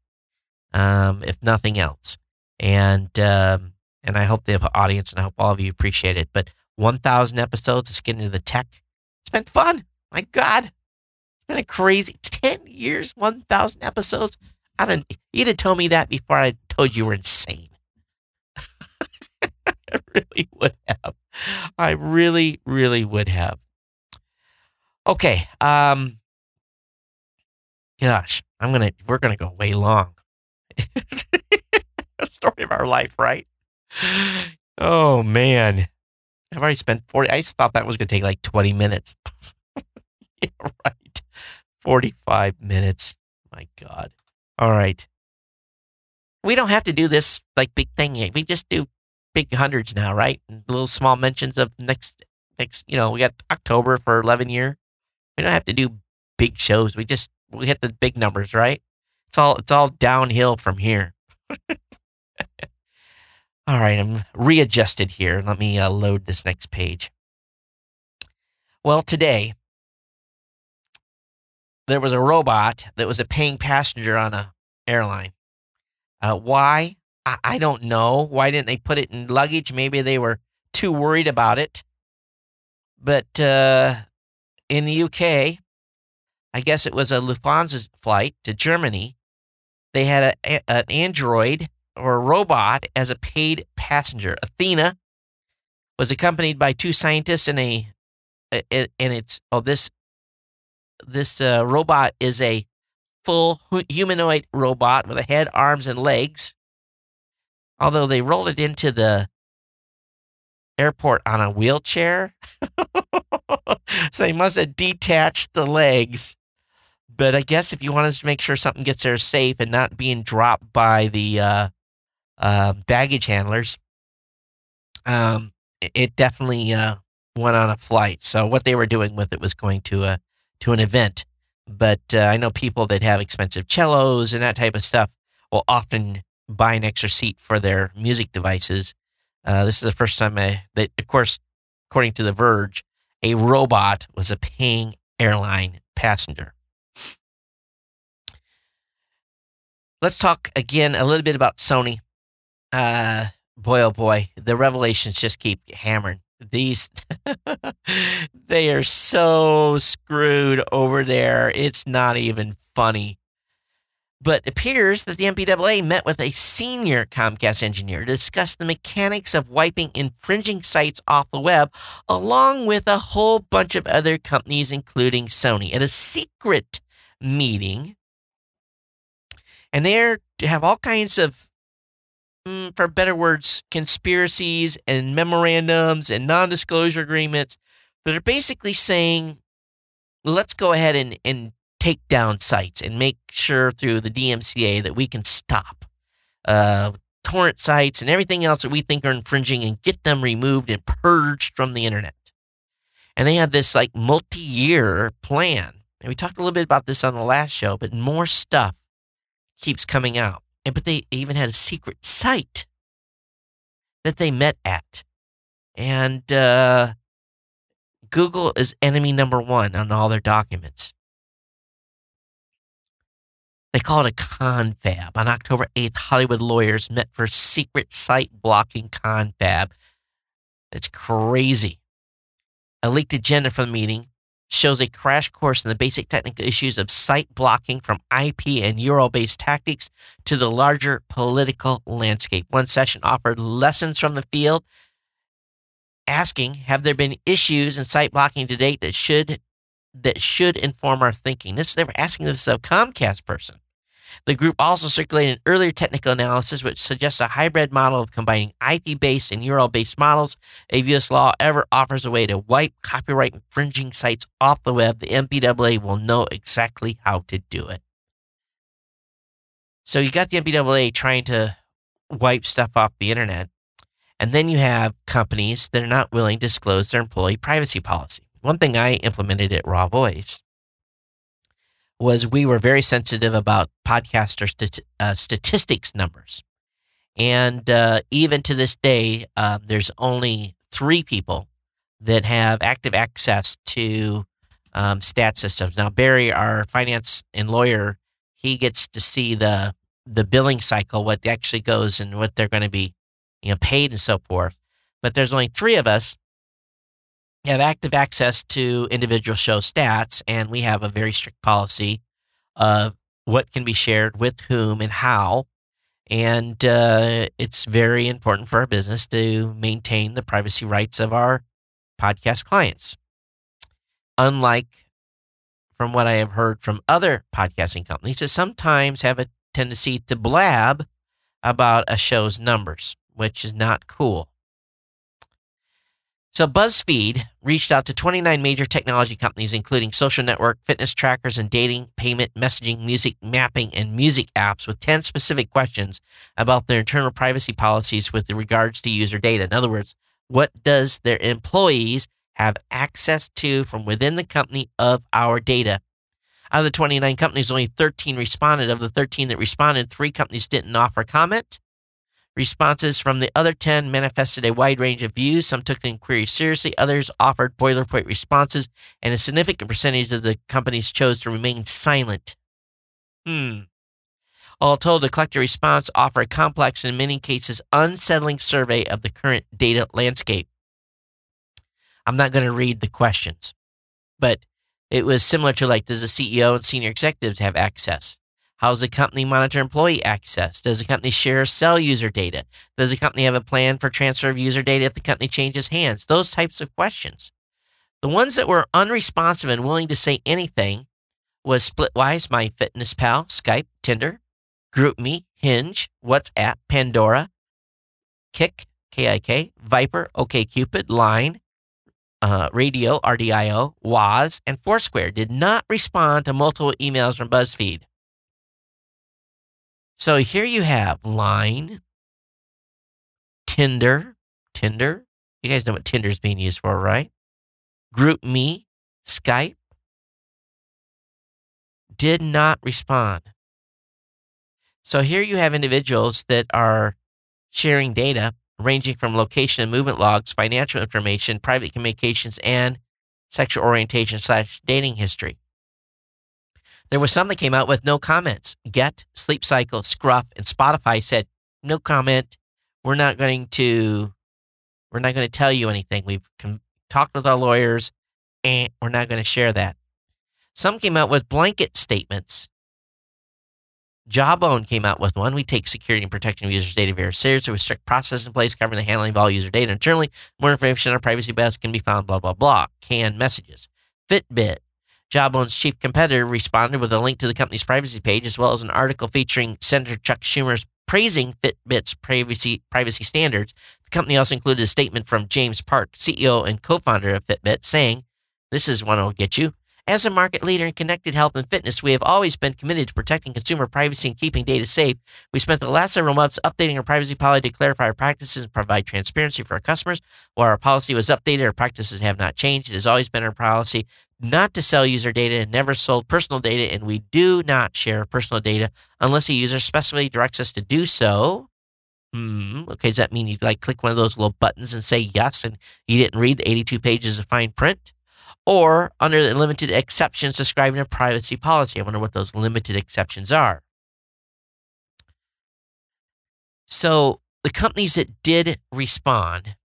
um, if nothing else. And um, and I hope the audience and I hope all of you appreciate it. But 1,000 episodes, let's get into the tech. It's been fun. My God, been a crazy 10 years, 1,000 episodes. I don't, you'd have told me that before I told you were insane. [LAUGHS] I really would have. I really, really would have. Okay. Um. Gosh, I'm gonna. We're gonna go way long. [LAUGHS] Story of our life, right? Oh man, I've already spent forty. I thought that was gonna take like twenty minutes. [LAUGHS] yeah, right. Forty-five minutes. My God. All right. We don't have to do this like big thing. Yet. We just do big hundreds now, right? And little small mentions of next next. You know, we got October for eleven year. We don't have to do big shows. We just we hit the big numbers, right? It's all it's all downhill from here. [LAUGHS] all right, I'm readjusted here. Let me uh, load this next page. Well, today there was a robot that was a paying passenger on a airline. Uh, why? I, I don't know. Why didn't they put it in luggage? Maybe they were too worried about it. But uh, in the UK, I guess it was a Lufthansa flight to Germany. They had a, a, an android or a robot as a paid passenger. Athena was accompanied by two scientists and a, and it's oh this this uh, robot is a full humanoid robot with a head, arms, and legs. Although they rolled it into the airport on a wheelchair, [LAUGHS] so they must have detached the legs. But I guess if you wanted to make sure something gets there safe and not being dropped by the uh, uh, baggage handlers, um, it definitely uh, went on a flight. So what they were doing with it was going to a to an event. But uh, I know people that have expensive cellos and that type of stuff will often buy an extra seat for their music devices. Uh, this is the first time I, that, of course, according to The Verge, a robot was a paying airline passenger. Let's talk again a little bit about Sony. Uh, boy, oh boy, the revelations just keep hammering. These, [LAUGHS] they are so screwed over there. It's not even funny. But it appears that the MPAA met with a senior Comcast engineer to discuss the mechanics of wiping infringing sites off the web, along with a whole bunch of other companies, including Sony, at a secret meeting. And they're to have all kinds of for better words, conspiracies and memorandums and non disclosure agreements that are basically saying, let's go ahead and, and take down sites and make sure through the DMCA that we can stop uh, torrent sites and everything else that we think are infringing and get them removed and purged from the internet. And they have this like multi year plan. And we talked a little bit about this on the last show, but more stuff keeps coming out. And but they even had a secret site that they met at. And uh, Google is enemy number one on all their documents. They call it a confab. On October 8th, Hollywood lawyers met for a secret site blocking confab. It's crazy. A leaked agenda for the meeting shows a crash course in the basic technical issues of site blocking from IP and URL based tactics to the larger political landscape. One session offered lessons from the field, asking, Have there been issues in site blocking to date that should that should inform our thinking? This they were asking this of Comcast person. The group also circulated an earlier technical analysis which suggests a hybrid model of combining IP based and URL based models. If US law ever offers a way to wipe copyright infringing sites off the web, the MPAA will know exactly how to do it. So you got the MPAA trying to wipe stuff off the internet. And then you have companies that are not willing to disclose their employee privacy policy. One thing I implemented at RawVoice was we were very sensitive about podcaster st- uh, statistics numbers. And uh, even to this day, uh, there's only three people that have active access to um, stat systems. Now, Barry, our finance and lawyer, he gets to see the the billing cycle, what actually goes and what they're going to be, you know, paid and so forth. But there's only three of us have active access to individual show stats, and we have a very strict policy of what can be shared with whom and how. And uh, it's very important for our business to maintain the privacy rights of our podcast clients. Unlike from what I have heard from other podcasting companies, that sometimes have a tendency to blab about a show's numbers, which is not cool. So, BuzzFeed reached out to 29 major technology companies, including social network, fitness trackers, and dating, payment, messaging, music mapping, and music apps, with 10 specific questions about their internal privacy policies with regards to user data. In other words, what does their employees have access to from within the company of our data? Out of the 29 companies, only 13 responded. Of the 13 that responded, three companies didn't offer comment. Responses from the other 10 manifested a wide range of views. Some took the inquiry seriously, others offered boilerplate responses, and a significant percentage of the companies chose to remain silent. Hmm. All told, the collective response offer a complex and in many cases unsettling survey of the current data landscape. I'm not going to read the questions, but it was similar to like, does the CEO and senior executives have access? How does the company monitor employee access? Does the company share or sell user data? Does the company have a plan for transfer of user data if the company changes hands? Those types of questions. The ones that were unresponsive and willing to say anything was Splitwise, MyFitnessPal, Skype, Tinder, GroupMe, Hinge, WhatsApp, Pandora, Kick, K-I-K, Viber, OKCupid, Line, uh, Radio, RDIO, Woz, and Foursquare did not respond to multiple emails from BuzzFeed. So here you have Line, Tinder, Tinder. You guys know what Tinder is being used for, right? GroupMe, Skype. Did not respond. So here you have individuals that are sharing data ranging from location and movement logs, financial information, private communications, and sexual orientation slash dating history. There was some that came out with no comments. Get, Sleep Cycle, Scruff, and Spotify said no comment. We're not going to. We're not going to tell you anything. We've com- talked with our lawyers, and we're not going to share that. Some came out with blanket statements. Jawbone came out with one. We take security and protection of users' data very seriously with strict process in place covering the handling of all user data internally. More information on privacy bias can be found, blah, blah, blah. Canned messages. Fitbit Jawbone's chief competitor responded with a link to the company's privacy page, as well as an article featuring Senator Chuck Schumer's praising Fitbit's privacy privacy standards. The company also included a statement from James Park, CEO and co-founder of Fitbit, saying, "This is one that'll get you." As a market leader in connected health and fitness, we have always been committed to protecting consumer privacy and keeping data safe. We spent the last several months updating our privacy policy to clarify our practices and provide transparency for our customers. While our policy was updated, our practices have not changed. It has always been our policy not to sell user data and never sold personal data, and we do not share personal data unless a user specifically directs us to do so. Hmm, okay, does that mean you like click one of those little buttons and say yes, and you didn't read the 82 pages of fine print? Or under the limited exceptions described in a privacy policy. I wonder what those limited exceptions are. So the companies that did respond,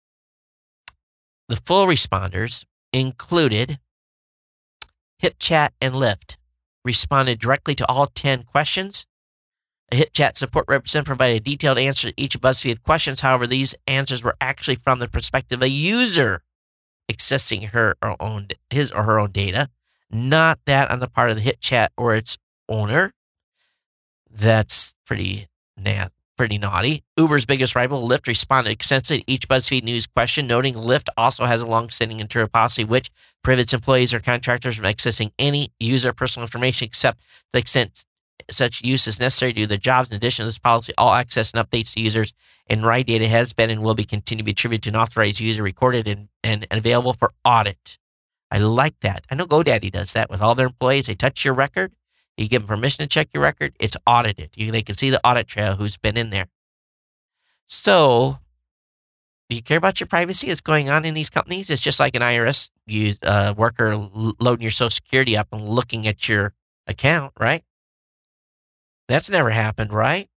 the full responders included HipChat and Lyft responded directly to all 10 questions. A HipChat support representative provided a detailed answer to each of BuzzFeed questions. However, these answers were actually from the perspective of a user accessing her or own his or her own data, not that on the part of the HipChat or its owner. That's pretty na- pretty naughty. Uber's biggest rival, Lyft, responded extensively to each BuzzFeed News question, noting Lyft also has a long-standing internal policy which prohibits employees or contractors from accessing any user personal information except to the extent such use is necessary to do their jobs. In addition to this policy, all access and updates to users and ride data has been and will be continued to be attributed to an authorized user, recorded and, and, and available for audit. I like that. I know GoDaddy does that with all their employees. They touch your record you give them permission to check your record, it's audited. You, they can see the audit trail who's been in there. So, do you care about your privacy that's going on in these companies? It's just like an IRS uh, worker loading your Social Security up and looking at your account, right? That's never happened, right?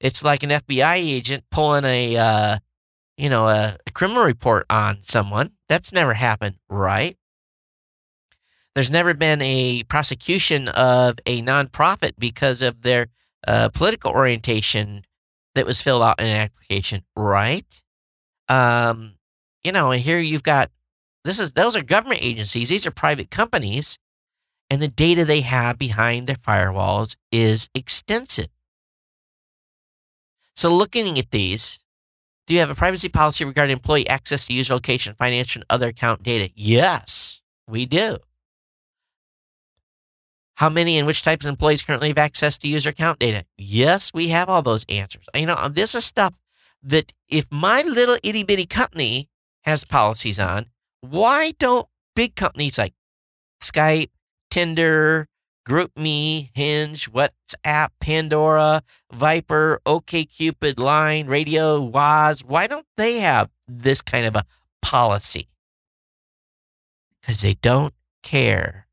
It's like an FBI agent pulling a, uh, you know, a, a criminal report on someone. That's never happened, right? There's never been a prosecution of a nonprofit because of their uh, political orientation that was filled out in an application, right? Um, you know, and here you've got this is those are government agencies. These are private companies and the data they have behind their firewalls is extensive. So, looking at these, do you have a privacy policy regarding employee access to user location, financial, and other account data? Yes, we do. How many and which types of employees currently have access to user account data? Yes, we have all those answers. You know, this is stuff that if my little itty bitty company has policies on, why don't big companies like Skype, Tinder, GroupMe, Hinge, WhatsApp, Pandora, Viber, OKCupid, Line, Radio, Woz, why don't they have this kind of a policy? Because they don't care.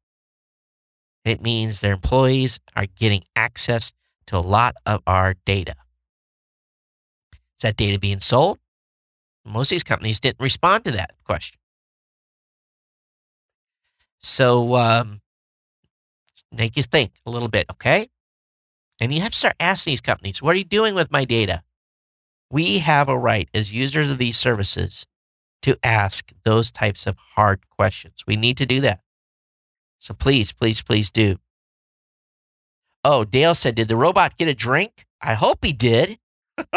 It means their employees are getting access to a lot of our data. Is that data being sold? Most of these companies didn't respond to that question. So, um, make you think a little bit, okay? And you have to start asking these companies, what are you doing with my data? We have a right as users of these services to ask those types of hard questions. We need to do that. So please, please, please do. Oh, Dale said, did the robot get a drink? I hope he did. [LAUGHS]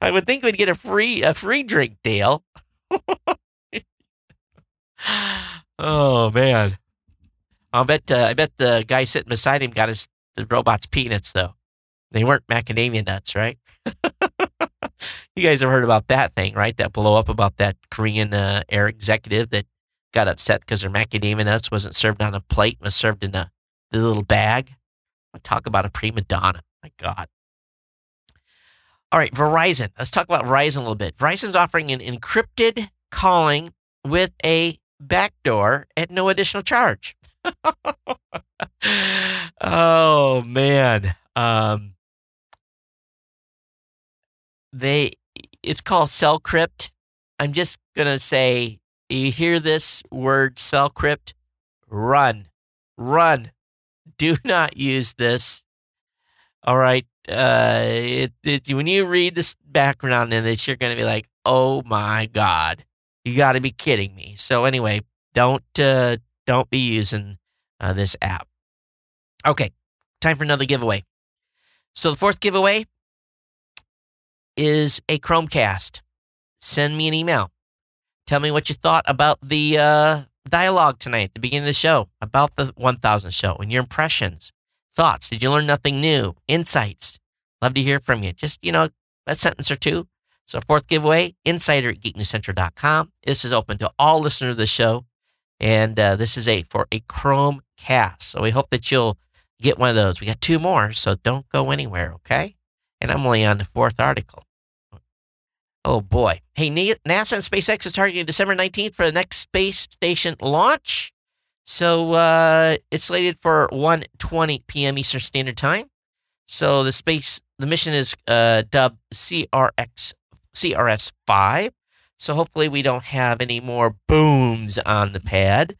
I would think we'd get a free a free drink, Dale. [LAUGHS] oh man. I'll bet uh, I bet the guy sitting beside him got his the robot's peanuts though. They weren't macadamia nuts, right? [LAUGHS] you guys have heard about that thing, right? That blow up about that Korean uh, air executive that got upset because their macadamia nuts wasn't served on a plate, was served in a, a little bag. Talk about a prima donna. My God. All right, Verizon. Let's talk about Verizon a little bit. Verizon's offering an encrypted calling with a backdoor at no additional charge. [LAUGHS] oh man. Um they it's called Cellcrypt. I'm just gonna say you hear this word Cellcrypt, run. Run. Do [LAUGHS] not use this. All right. Uh it, it when you read this background in it, you're gonna be like, oh my God. You gotta be kidding me. So anyway, don't uh don't be using uh, this app. Okay, time for another giveaway. So the fourth giveaway is a Chromecast. Send me an email. Tell me what you thought about the uh, dialogue tonight the beginning of the show, about the 1000 show, and your impressions, thoughts. Did you learn nothing new? Insights. Love to hear from you. Just, you know, a sentence or two. So, fourth giveaway, insider at geeknewscentral.com. This is open to all listeners of the show. And uh, this is a for a Chromecast. So we hope that you'll get one of those. We got two more, so don't go anywhere, okay? And I'm only on the fourth article. Oh boy. Hey, NASA and SpaceX is targeting December 19th for the next space station launch. So uh, it's slated for 1:20 p.m. Eastern Standard Time. So the space the mission is uh, dubbed CRX CRS 5 so hopefully we don't have any more booms on the pad.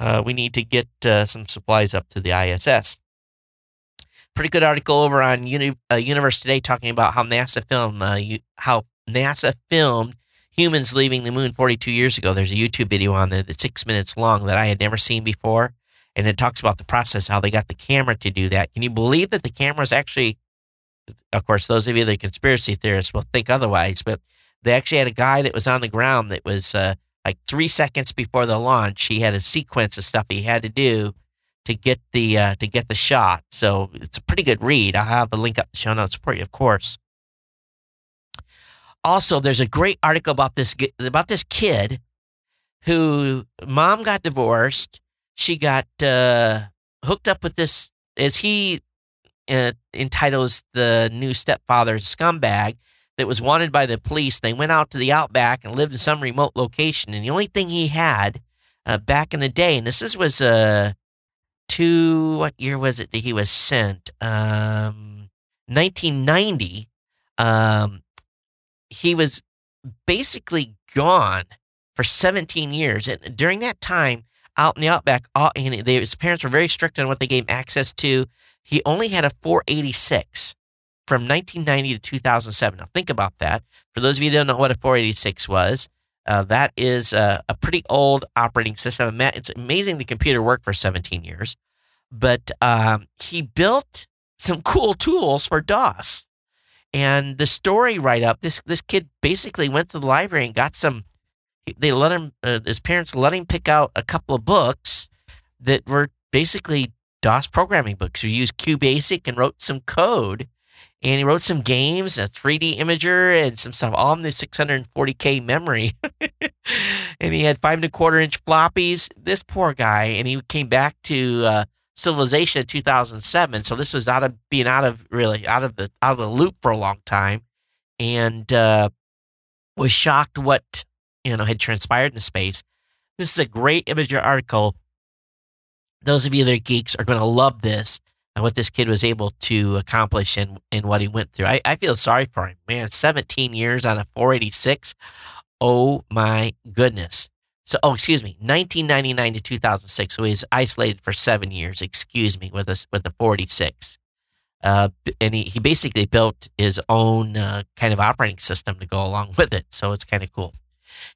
Uh, we need to get uh, some supplies up to the ISS. Pretty good article over on Uni- uh, Universe Today talking about how NASA filmed uh, how NASA filmed humans leaving the moon 42 years ago. There's a YouTube video on there that's six minutes long that I had never seen before, and it talks about the process how they got the camera to do that. Can you believe that the camera is actually? Of course, those of you that are conspiracy theorists will think otherwise, but they actually had a guy that was on the ground that was uh, like three seconds before the launch. He had a sequence of stuff he had to do to get the uh, to get the shot. So it's a pretty good read. I'll have a link up the show notes for you, of course. Also, there's a great article about this about this kid who mom got divorced. She got uh, hooked up with this, as he uh, entitles the new stepfather scumbag that was wanted by the police. They went out to the outback and lived in some remote location. And the only thing he had uh, back in the day, and this is, was uh, to what year was it that he was sent? Um, 1990. Um, he was basically gone for 17 years. And during that time, out in the outback, all, and they, his parents were very strict on what they gave him access to. He only had a 486 from 1990 to 2007. Now, think about that. For those of you who don't know what a 486 was, Uh, that is a, a, pretty old operating system. It's amazing the computer worked for 17 years, but um, he built some cool tools for DOS. And the story write up, this this kid basically went to the library and got some. They let him, uh, his parents let him pick out a couple of books that were basically DOS programming books. He used QBasic and wrote some code and he wrote some games, a 3D imager, and some stuff in the 640k memory. [LAUGHS] and he had five and a quarter inch floppies. This poor guy, and he came back to uh, Civilization in 2007. So this was out of being out of really out of the out of the loop for a long time, and uh, was shocked what you know had transpired in space. This is a great imager article. Those of you that are geeks are going to love this and what this kid was able to accomplish and, and what he went through. I, I feel sorry for him, man. 17 years on a 486. Oh my goodness. So, oh, excuse me, 1999 to 2006. So he was isolated for seven years, excuse me, with a, with a 46. Uh, and he, he basically built his own uh, kind of operating system to go along [LAUGHS] with it. So it's kind of cool.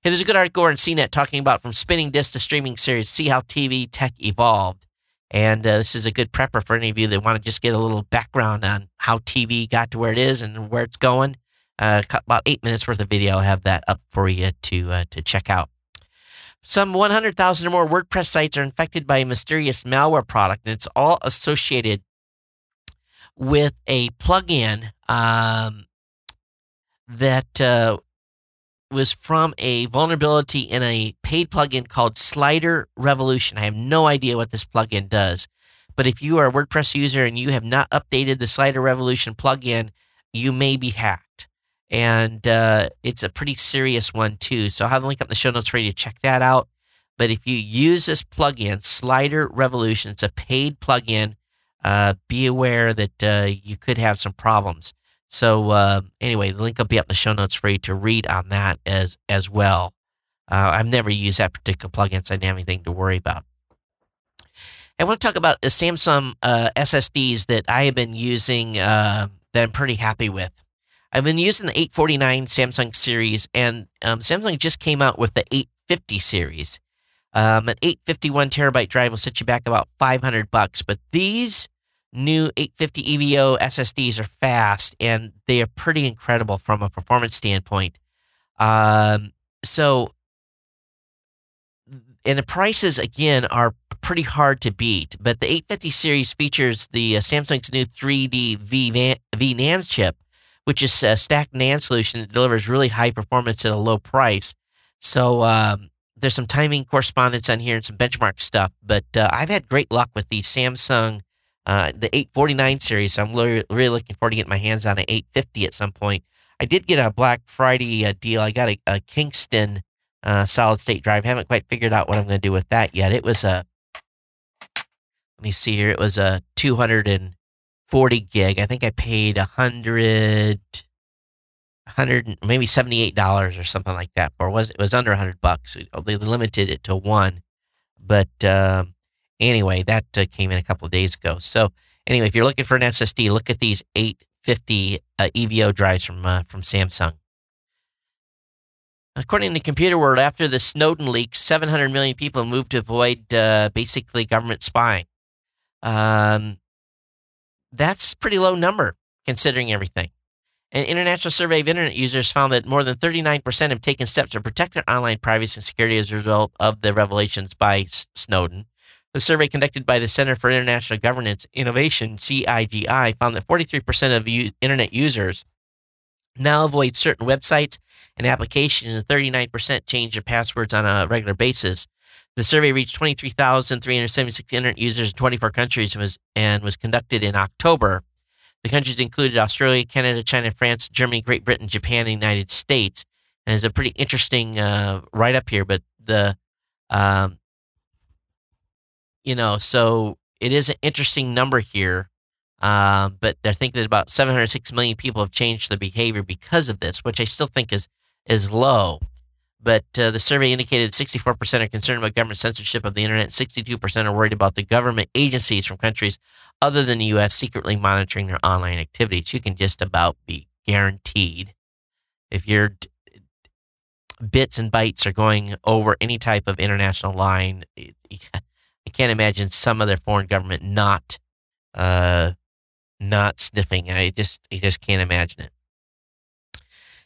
Hey, there's a good article on CNET talking about from spinning disc to streaming series, see how TV tech evolved. And uh, this is a good prepper for any of you that want to just get a little background on how TV got to where it is and where it's going. Uh, about eight minutes worth of video. I'll have that up for you to uh, to check out. Some 100,000 or more WordPress sites are infected by a mysterious malware product, and it's all associated with a plugin um, that uh, was from a vulnerability in a paid plugin called Slider Revolution. I have no idea what this plugin does, but if you are a WordPress user and you have not updated the Slider Revolution plugin, you may be hacked. And uh, it's a pretty serious one, too. So I'll have a link up in the show notes for you to check that out. But if you use this plugin, Slider Revolution, it's a paid plugin. Uh, be aware that uh, you could have some problems. So uh, anyway, the link will be up in the show notes for you to read on that as as well. Uh, I've never used that particular plugin, so I didn't have anything to worry about. I want to talk about the Samsung uh, SSDs that I have been using uh, that I'm pretty happy with. I've been using the 849 Samsung series, and um, Samsung just came out with the 850 series. Um, an 851 terabyte drive will set you back about 500 bucks, but these new 850 EVO SSDs are fast and they are pretty incredible from a performance standpoint. Um, so, and the prices again are pretty hard to beat. But the 850 series features the uh, Samsung's new 3D V NAND chip, which is a stacked NAND solution that delivers really high performance at a low price. So um, there's some timing correspondence on here and some benchmark stuff. But uh, I've had great luck with the Samsung uh, the 849 series. So I'm really, really looking forward to getting my hands on an 850 at some point. I did get a Black Friday uh, deal. I got a, a Kingston uh, solid state drive. Haven't quite figured out what I'm going to do with that yet. It was a, let me see here. It was a 240 gig. I think I paid a hundred, hundred, maybe seventy-eight dollars or something like that. It was it was under a hundred bucks? They limited it to one, but um, Anyway, that uh, came in a couple of days ago. So anyway, if you're looking for an SSD, look at these 850 uh, EVO drives from uh, from Samsung. According to Computerworld, after the Snowden leaks, 700 million people moved to avoid uh, basically government spying. Um, that's pretty low number considering everything. An international survey of internet users found that more than 39% have taken steps to protect their online privacy and security as a result of the revelations by Snowden. The survey conducted by the Center for International Governance Innovation, CIGI, found that 43% of u- internet users now avoid certain websites and applications, and 39% change their passwords on a regular basis. The survey reached 23,376 internet users in 24 countries and was, and was conducted in October. The countries included Australia, Canada, China, France, Germany, Great Britain, Japan, and the United States. And it's a pretty interesting uh, write up here, but the um, you know, so it is an interesting number here. Um, but I think that about 706 million people have changed their behavior because of this, which I still think is is low. But uh, the survey indicated 64% are concerned about government censorship of the internet. 62% are worried about the government agencies from countries other than the U.S. secretly monitoring their online activities. You can just about be guaranteed if you're bits and bytes are going over any type of international line. Can't imagine some other foreign government not uh, not sniffing. I just I just can't imagine it.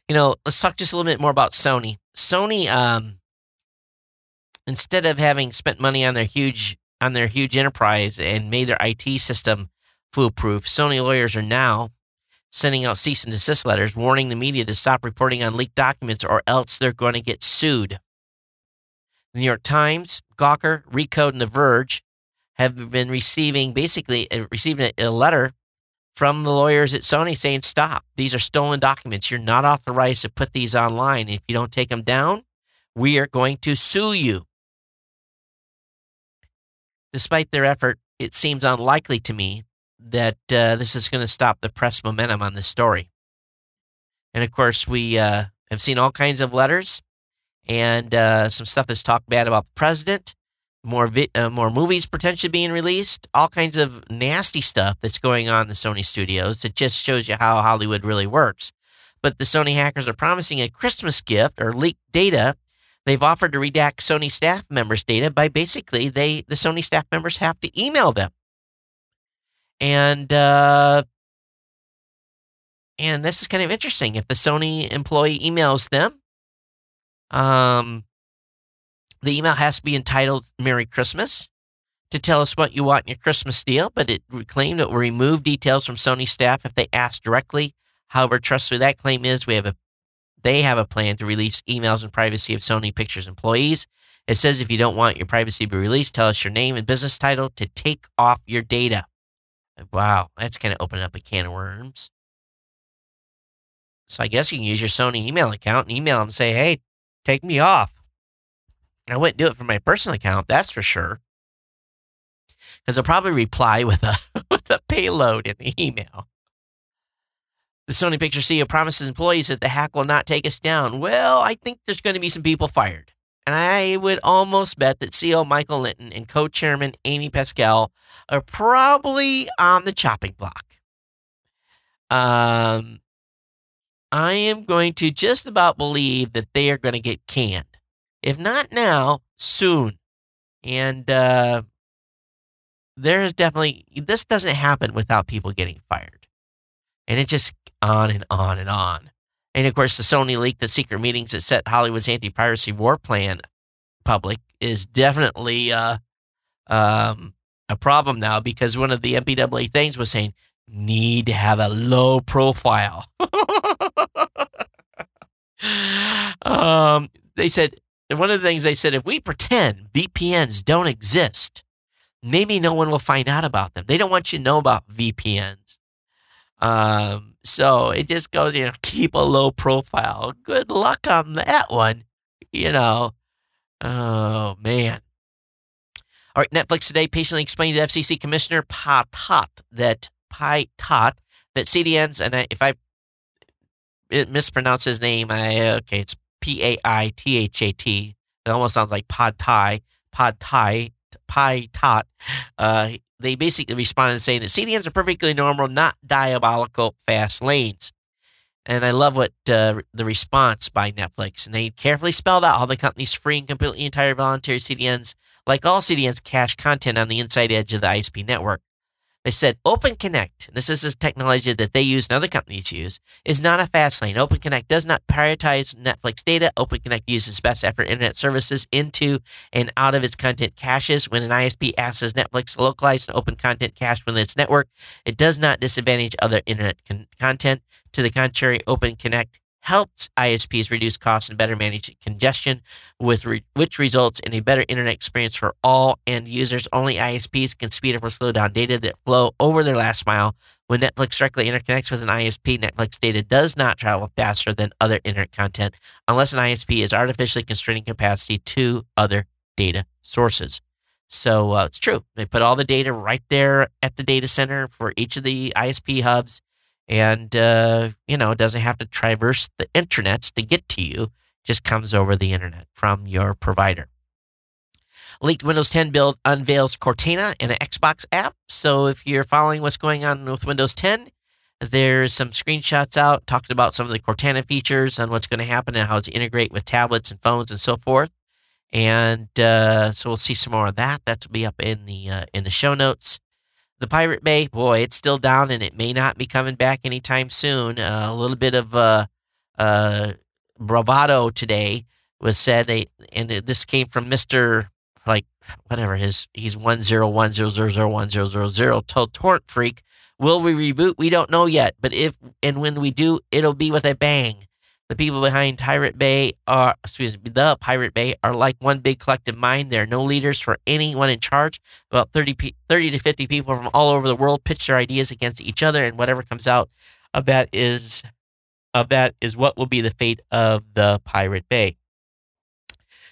You know, let's talk just a little bit more about Sony. Sony, um, instead of having spent money on their huge on their huge enterprise and made their IT system foolproof, Sony lawyers are now sending out cease and desist letters warning the media to stop reporting on leaked documents or else they're going to get sued. The New York Times, Gawker, Recode, and The Verge have been receiving basically uh, receiving a letter from the lawyers at Sony saying, "Stop! These are stolen documents. You're not authorized to put these online. If you don't take them down, we are going to sue you." Despite their effort, it seems unlikely to me that uh, this is going to stop the press momentum on this story. And of course, we uh, have seen all kinds of letters and uh, some stuff that's talked bad about the president, more vi- uh, more movies potentially being released, all kinds of nasty stuff that's going on in the Sony studios. It just shows you how Hollywood really works. But the Sony hackers are promising a Christmas gift or leaked data. They've offered to redact Sony staff members' data by basically they the Sony staff members have to email them. And uh, and this is kind of interesting. If the Sony employee emails them, um, the email has to be entitled Merry Christmas to tell us what you want in your Christmas deal, but it claimed it will remove details from Sony staff if they ask directly. However, trustworthy that claim is, we have a they have a plan to release emails and privacy of Sony Pictures employees. It says if you don't want your privacy to be released, tell us your name and business title to take off your data. Wow, that's kind of opening up a can of worms. So I guess you can use your Sony email account and email them and say, hey, take me off. I wouldn't do it from my personal account, that's for sure. Because they'll probably reply with a [LAUGHS] with a payload in the email. The Sony Picture CEO promises employees that the hack will not take us down. Well, I think there's going to be some people fired. And I would almost bet that CEO Michael Lynton and co chairman Amy Pascal are probably on the chopping block. Um, I am going to just about believe that they are going to get canned. If not now, soon. And uh, there is definitely, this doesn't happen without people getting fired. And it just on and on and on. And of course, the Sony leak, the secret meetings that set Hollywood's anti piracy war plan public is definitely uh, um, a problem now because one of the MPAA things was saying, need to have a low profile. [LAUGHS] um, they said, and one of the things they said, if we pretend VPNs don't exist, maybe no one will find out about them. They don't want you to know about VPNs. Um, so it just goes, you know, [LAUGHS] keep a low profile. Good luck on that one. You know, oh man. All right, Netflix today patiently explained to FCC Commissioner Patat that Pai Tot that CDNs, and I, if I mispronounce his name, I okay, it's P A I T H A T. It almost sounds like Pod Thai, Pod Thai, Pai Tot. Uh, they basically responded saying that CDNs are perfectly normal, not diabolical fast lanes. And I love what uh, the response by Netflix, and they carefully spelled out how the company's free and completely entire voluntary CDNs, like all CDNs, cache content on the inside edge of the ISP network. They said Open Connect, this is a technology that they use and other companies use, is not a fast lane. Open Connect does not prioritize Netflix data. Open Connect uses best effort internet services into and out of its content caches. When an ISP asks Netflix to localize an open content cache within its network, it does not disadvantage other internet con- content. To the contrary, Open Connect helps ISPs reduce costs and better manage congestion, with re- which results in a better internet experience for all end users. Only ISPs can speed up or slow down data that flow over their last mile. When Netflix directly interconnects with an ISP, Netflix data does not travel faster than other internet content unless an ISP is artificially constraining capacity to other data sources. So uh, it's true. They put all the data right there at the data center for each of the ISP hubs and uh, you know doesn't have to traverse the internets to get to you just comes over the internet from your provider leaked windows 10 build unveils cortana and an xbox app so if you're following what's going on with windows 10 There's some screenshots out talking about some of the Cortana features and what's going to happen and how it's integrate with tablets and phones and so forth. And uh, so we'll see some more of that. That'll be up in the uh, in the show notes. The Pirate Bay, boy, it's still down and it may not be coming back anytime soon. Uh, a little bit of uh, uh, bravado today was said, and this came from Mister like whatever his he's one zero one zero zero zero one zero zero zero told TorrentFreak. Will we reboot? We don't know yet, but if and when we do, it'll be with a bang. The people behind Pirate Bay are, excuse me, the Pirate Bay are like one big collective mind. There are no leaders for anyone in charge. About 30, 30 to 50 people from all over the world pitch their ideas against each other, and whatever comes out of that is of that is what will be the fate of the Pirate Bay.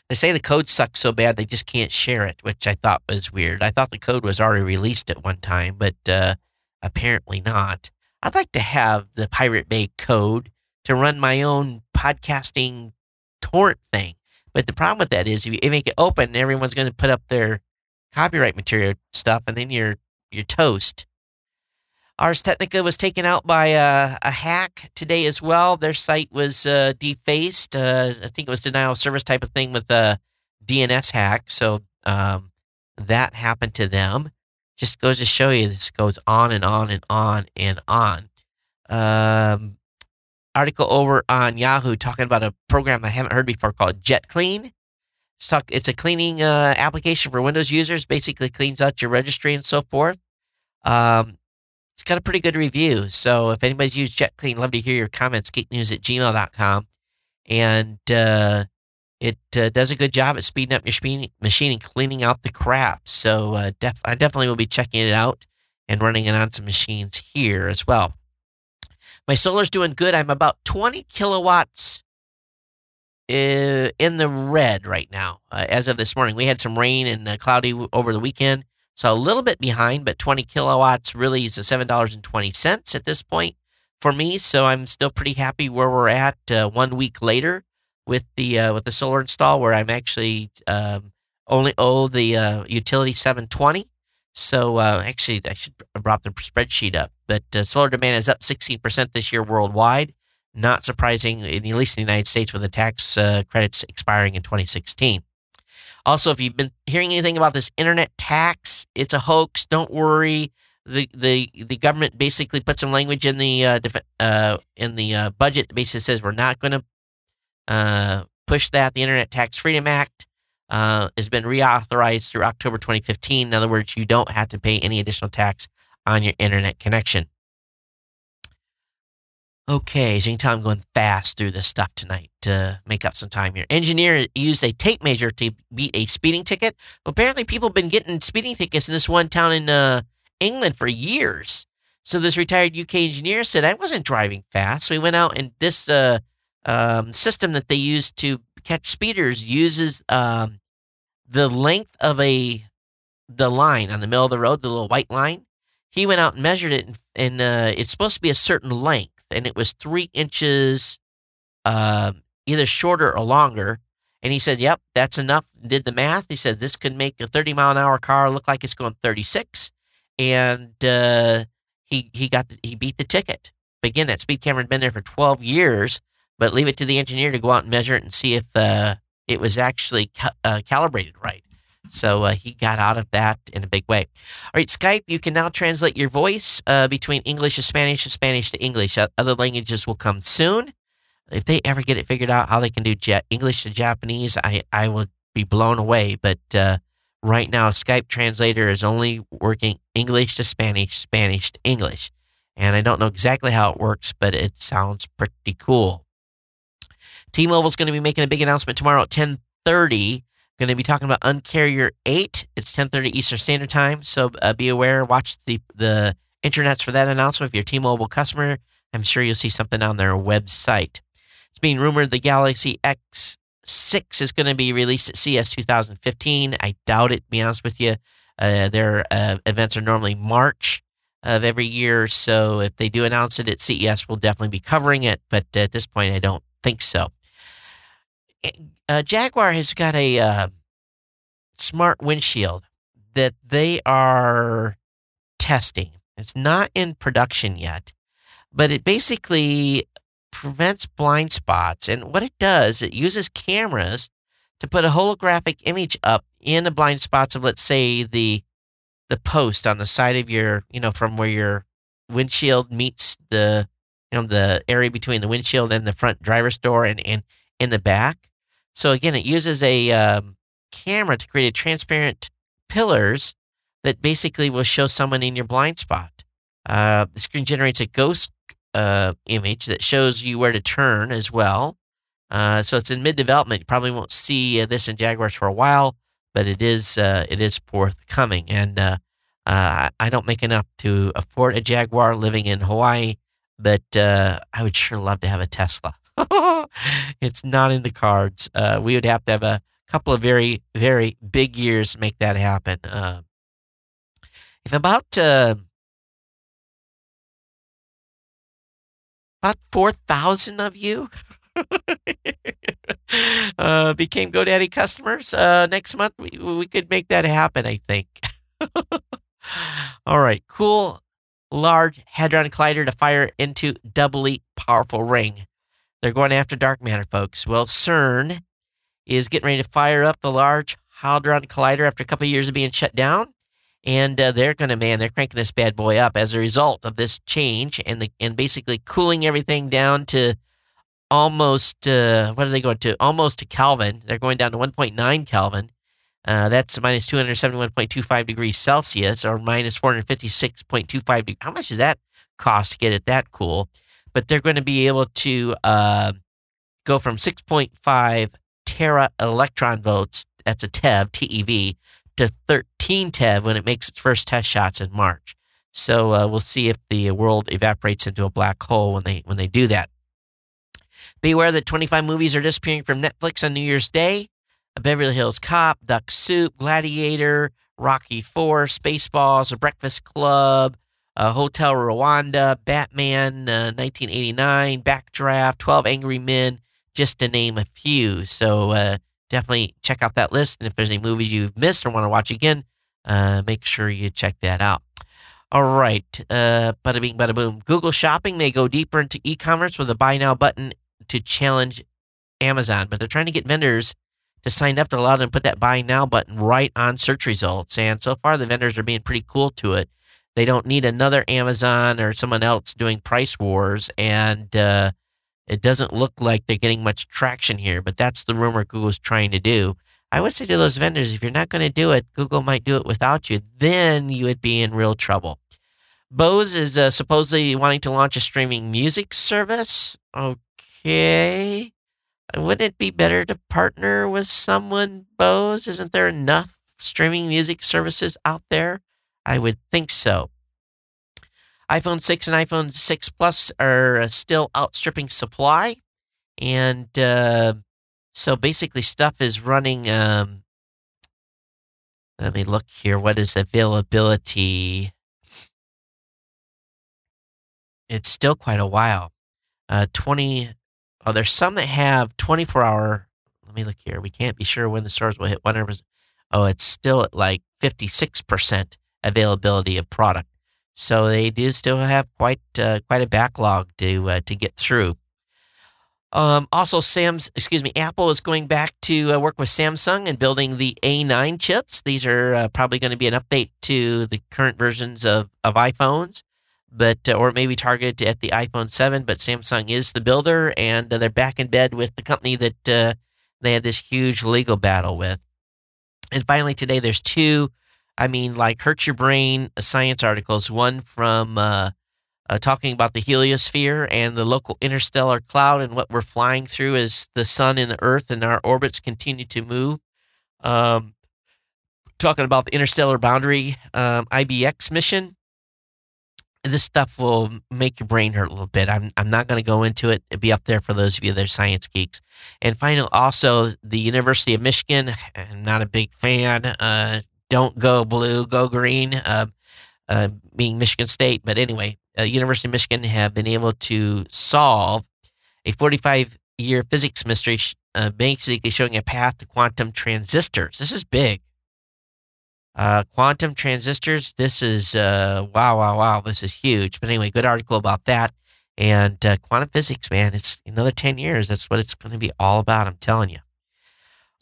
They say the code sucks so bad they just can't share it, which I thought was weird. I thought the code was already released at one time, but uh, apparently not. I'd like to have the Pirate Bay code to run my own podcasting torrent thing. But the problem with that is if you make it open, everyone's going to put up their copyright material stuff, and then you're you're toast. Ars Technica was taken out by a, a hack today as well. Their site was uh, defaced. Uh, I think it was denial of service type of thing with a DNS hack. So um, that happened to them. Just goes to show you this goes on and on and on and on. Um, article over on Yahoo talking about a program I haven't heard before called JetClean. It's, talk, it's a cleaning uh, application for Windows users. Basically, cleans out your registry and so forth. Um, it's got a pretty good review. So if anybody's used JetClean, love to hear your comments. Geeknews at gmail.com. And uh, it uh, does a good job at speeding up your machine and cleaning out the crap. So uh, def- I definitely will be checking it out and running it on some machines here as well. My solar's doing good. I'm about 20 kilowatts uh, in the red right now uh, as of this morning. We had some rain and uh, cloudy over the weekend. So a little bit behind, but 20 kilowatts really is $7.20 at this point for me. So I'm still pretty happy where we're at uh, one week later with the uh, with the solar install, where I'm actually um, only owe the uh, utility 720. So uh, actually, I should brought the spreadsheet up. But uh, solar demand is up 16% this year worldwide. Not surprising, in, at least in the United States, with the tax uh, credits expiring in 2016. Also, if you've been hearing anything about this internet tax, it's a hoax. Don't worry. The the the government basically put some language in the uh, def- uh in the uh, budget that basically says we're not going to push that. The Internet Tax Freedom Act uh, has been reauthorized through October 2015. In other words, you don't have to pay any additional tax on your internet connection. Okay, as you can tell, I'm going fast through this stuff tonight to make up some time here. Engineer used a tape measure to beat a speeding ticket. Apparently, people have been getting speeding tickets in this one town in uh, England for years. So this retired UK engineer said, I wasn't driving fast. So he went out and this uh, um, system that they use to catch speeders uses um, the length of a the line on the middle of the road, the little white line. He went out and measured it, and, and uh, it's supposed to be a certain length and it was three inches uh, either shorter or longer. And he said, Yep, that's enough. Did the math. He said, This could make a 30 mile an hour car look like it's going 36. And uh, he, he, got the, he beat the ticket. But again, that speed camera had been there for 12 years, but leave it to the engineer to go out and measure it and see if uh, it was actually ca- uh, calibrated right. So uh, he got out of that in a big way. All right, Skype, you can now translate your voice uh, between English to Spanish, to Spanish to English. Other languages will come soon. If they ever get it figured out how they can do English to Japanese, I, I will be blown away. But uh, right now, Skype translator is only working English to Spanish, Spanish to English. And I don't know exactly how it works, but it sounds pretty cool. T-Mobile is going to be making a big announcement tomorrow at 1030 Going to be talking about Uncarrier 8. It's 10:30 Eastern Standard Time, so uh, be aware. Watch the the internets for that announcement. If you're a T-Mobile customer, I'm sure you'll see something on their website. It's being rumored the Galaxy S6 is going to be released at CES 2015. I doubt it. Be honest with you, uh, their uh, events are normally March of every year, so if they do announce it at CES, we'll definitely be covering it. But at this point, I don't think so uh, Jaguar has got a uh, smart windshield that they are testing. It's not in production yet, but it basically prevents blind spots. And what it does, it uses cameras to put a holographic image up in the blind spots of, let's say, the the post on the side of your, you know, from where your windshield meets the, you know, the area between the windshield and the front driver's door and and in the back. So again, it uses a um, camera to create transparent pillars that basically will show someone in your blind spot. Uh, the screen generates a ghost uh, image that shows you where to turn as well. Uh, so it's in mid development. You probably won't see uh, this in Jaguars for a while, but it is uh, it is forthcoming. And uh, I don't make enough to afford a Jaguar living in Hawaii, but I would sure love to have a Tesla. [LAUGHS] it's not in the cards. we would have to have a couple of very very big years to make that happen. if about about 4,000 of you [LAUGHS] uh, became GoDaddy customers uh, next month. We, we could make that happen, I think. [LAUGHS] All right, cool, large Hadron Collider to fire into doubly powerful ring. They're going after dark matter, folks. Well, CERN is getting ready to fire up the Large Hadron Collider after a couple of years of being shut down and uh, they're going to man they're cranking this bad boy up as a result of this change and the and basically cooling everything down to almost uh, what are they going to almost to Kelvin they're going down to 1.9 Kelvin uh, that's minus 271.25 degrees Celsius or minus 456.25 degrees. How much does that cost to get it that cool? But they're going to be able to uh, go from 6.5 tera electron volts, that's a TeV, TeV, to 13 TeV when it makes its first test shots in March. So uh, we'll see if the world evaporates into a black hole when they when they do that. Be aware that 25 movies are disappearing from Netflix on New Year's Day. A Beverly Hills Cop, Duck Soup, Gladiator, Rocky Four, Spaceballs, A Breakfast Club, uh, Hotel Rwanda, Batman, uh, 1989, Backdraft, 12 Angry Men, just to name a few. So uh, definitely check out that list. And if there's any movies you've missed or want to watch again, uh, make sure you check that out. All right. Uh, bada bing, bada boom. Google Shopping may go deeper into e commerce with a buy now button to challenge Amazon, but they're trying to get vendors to sign up to allow them to put that buy now button right on search results. And so far, the vendors are being pretty cool to it. They don't need another Amazon or someone else doing price wars. And, uh, it doesn't look like they're getting much traction here, but that's the rumor Google's trying to do. I would say to those vendors, if you're not going to do it, Google might do it without you. Then you would be in real trouble. Bose is uh, supposedly wanting to launch a streaming music service. Okay. Wouldn't it be better to partner with someone, Bose? Isn't there enough streaming music services out there? I would think so iPhone 6 and iPhone 6 Plus are uh, still outstripping supply. And uh, so basically, stuff is running. Um, let me look here. What is availability? It's still quite a while. Uh, 20. Oh, there's some that have 24 hour. Let me look here. We can't be sure when the stores will hit 100%. Oh, it's still at like 56% availability of product. So they do still have quite uh, quite a backlog to uh, to get through. Um, also, Sam's excuse me, Apple is going back to uh, work with Samsung and building the A9 chips. These are uh, probably going to be an update to the current versions of of iPhones, but uh, or maybe targeted at the iPhone 7. But Samsung is the builder, and uh, they're back in bed with the company that they had this huge legal battle with. And finally, today there's two I mean, like Hurt Your Brain science articles, one from uh, uh, talking about the heliosphere and the local interstellar cloud and what we're flying through as the sun and the earth and our orbits continue to move. Um, talking about the interstellar boundary um, IBEX mission. This stuff will make your brain hurt a little bit. I'm, I'm not going to go into it. It'll be up there for those of you that are science geeks. And finally, also the University of Michigan. [SIGHS] I'm not a big fan. Uh, don't go blue, go green, uh, uh, being Michigan State. But anyway, uh, University of Michigan have been able to solve a 45 year physics mystery, uh, basically showing a path to quantum transistors. This is big. Uh, quantum transistors. This is wow, wow, wow. This is huge. But anyway, good article about that. And quantum physics, man, it's another 10 years. That's what it's going to be all about. I'm telling you.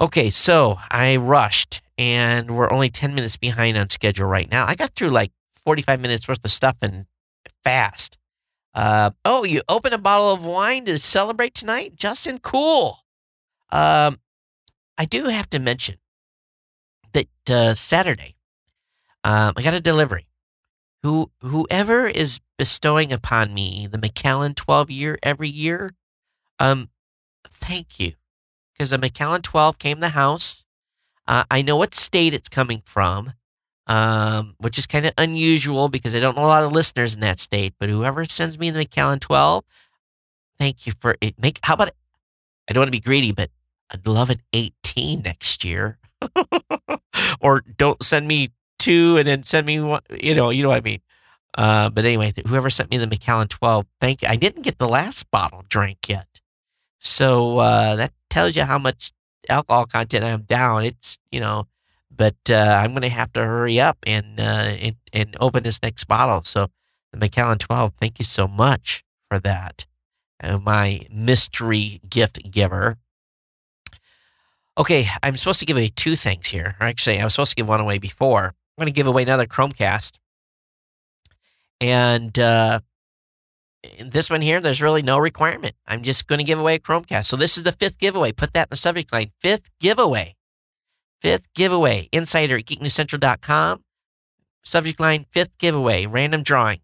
Okay, so I rushed and we're only 10 minutes behind on schedule right now. I got through like 45 minutes worth of stuff and fast. Uh, oh, you open a bottle of wine to celebrate tonight? Justin, cool. Um, I do have to mention that uh, Saturday, um, I got a delivery. Who whoever is bestowing upon me the Macallan 12 year every year, um, thank you, because the Macallan 12 came the house. Uh, I know what state it's coming from, um, which is kind of unusual because I don't know a lot of listeners in that state. But whoever sends me the Macallan 12, thank you for it. Make how about I don't want to be greedy, but I'd love an 18 next year. [LAUGHS] or don't send me two and then send me one. You know, you know what I mean. Uh, but anyway, whoever sent me the Macallan 12, thank you. I didn't get the last bottle drank yet. So uh, that tells you how much alcohol content I'm down. It's, you know, but uh, I'm going to have to hurry up and, uh, and, and open this next bottle. So the Macallan 12, thank you so much for that. Uh, my mystery gift giver. Okay, I'm supposed to give away two things here. Actually, I was supposed to give one away before. I'm going to give away another Chromecast. And uh, this one here, there's really no requirement. I'm just going to give away a Chromecast. So this is the fifth giveaway. Put that in the subject line. Fifth giveaway. Fifth giveaway. Insider at geeknewscentral.com. Subject line, fifth giveaway. Random drawing.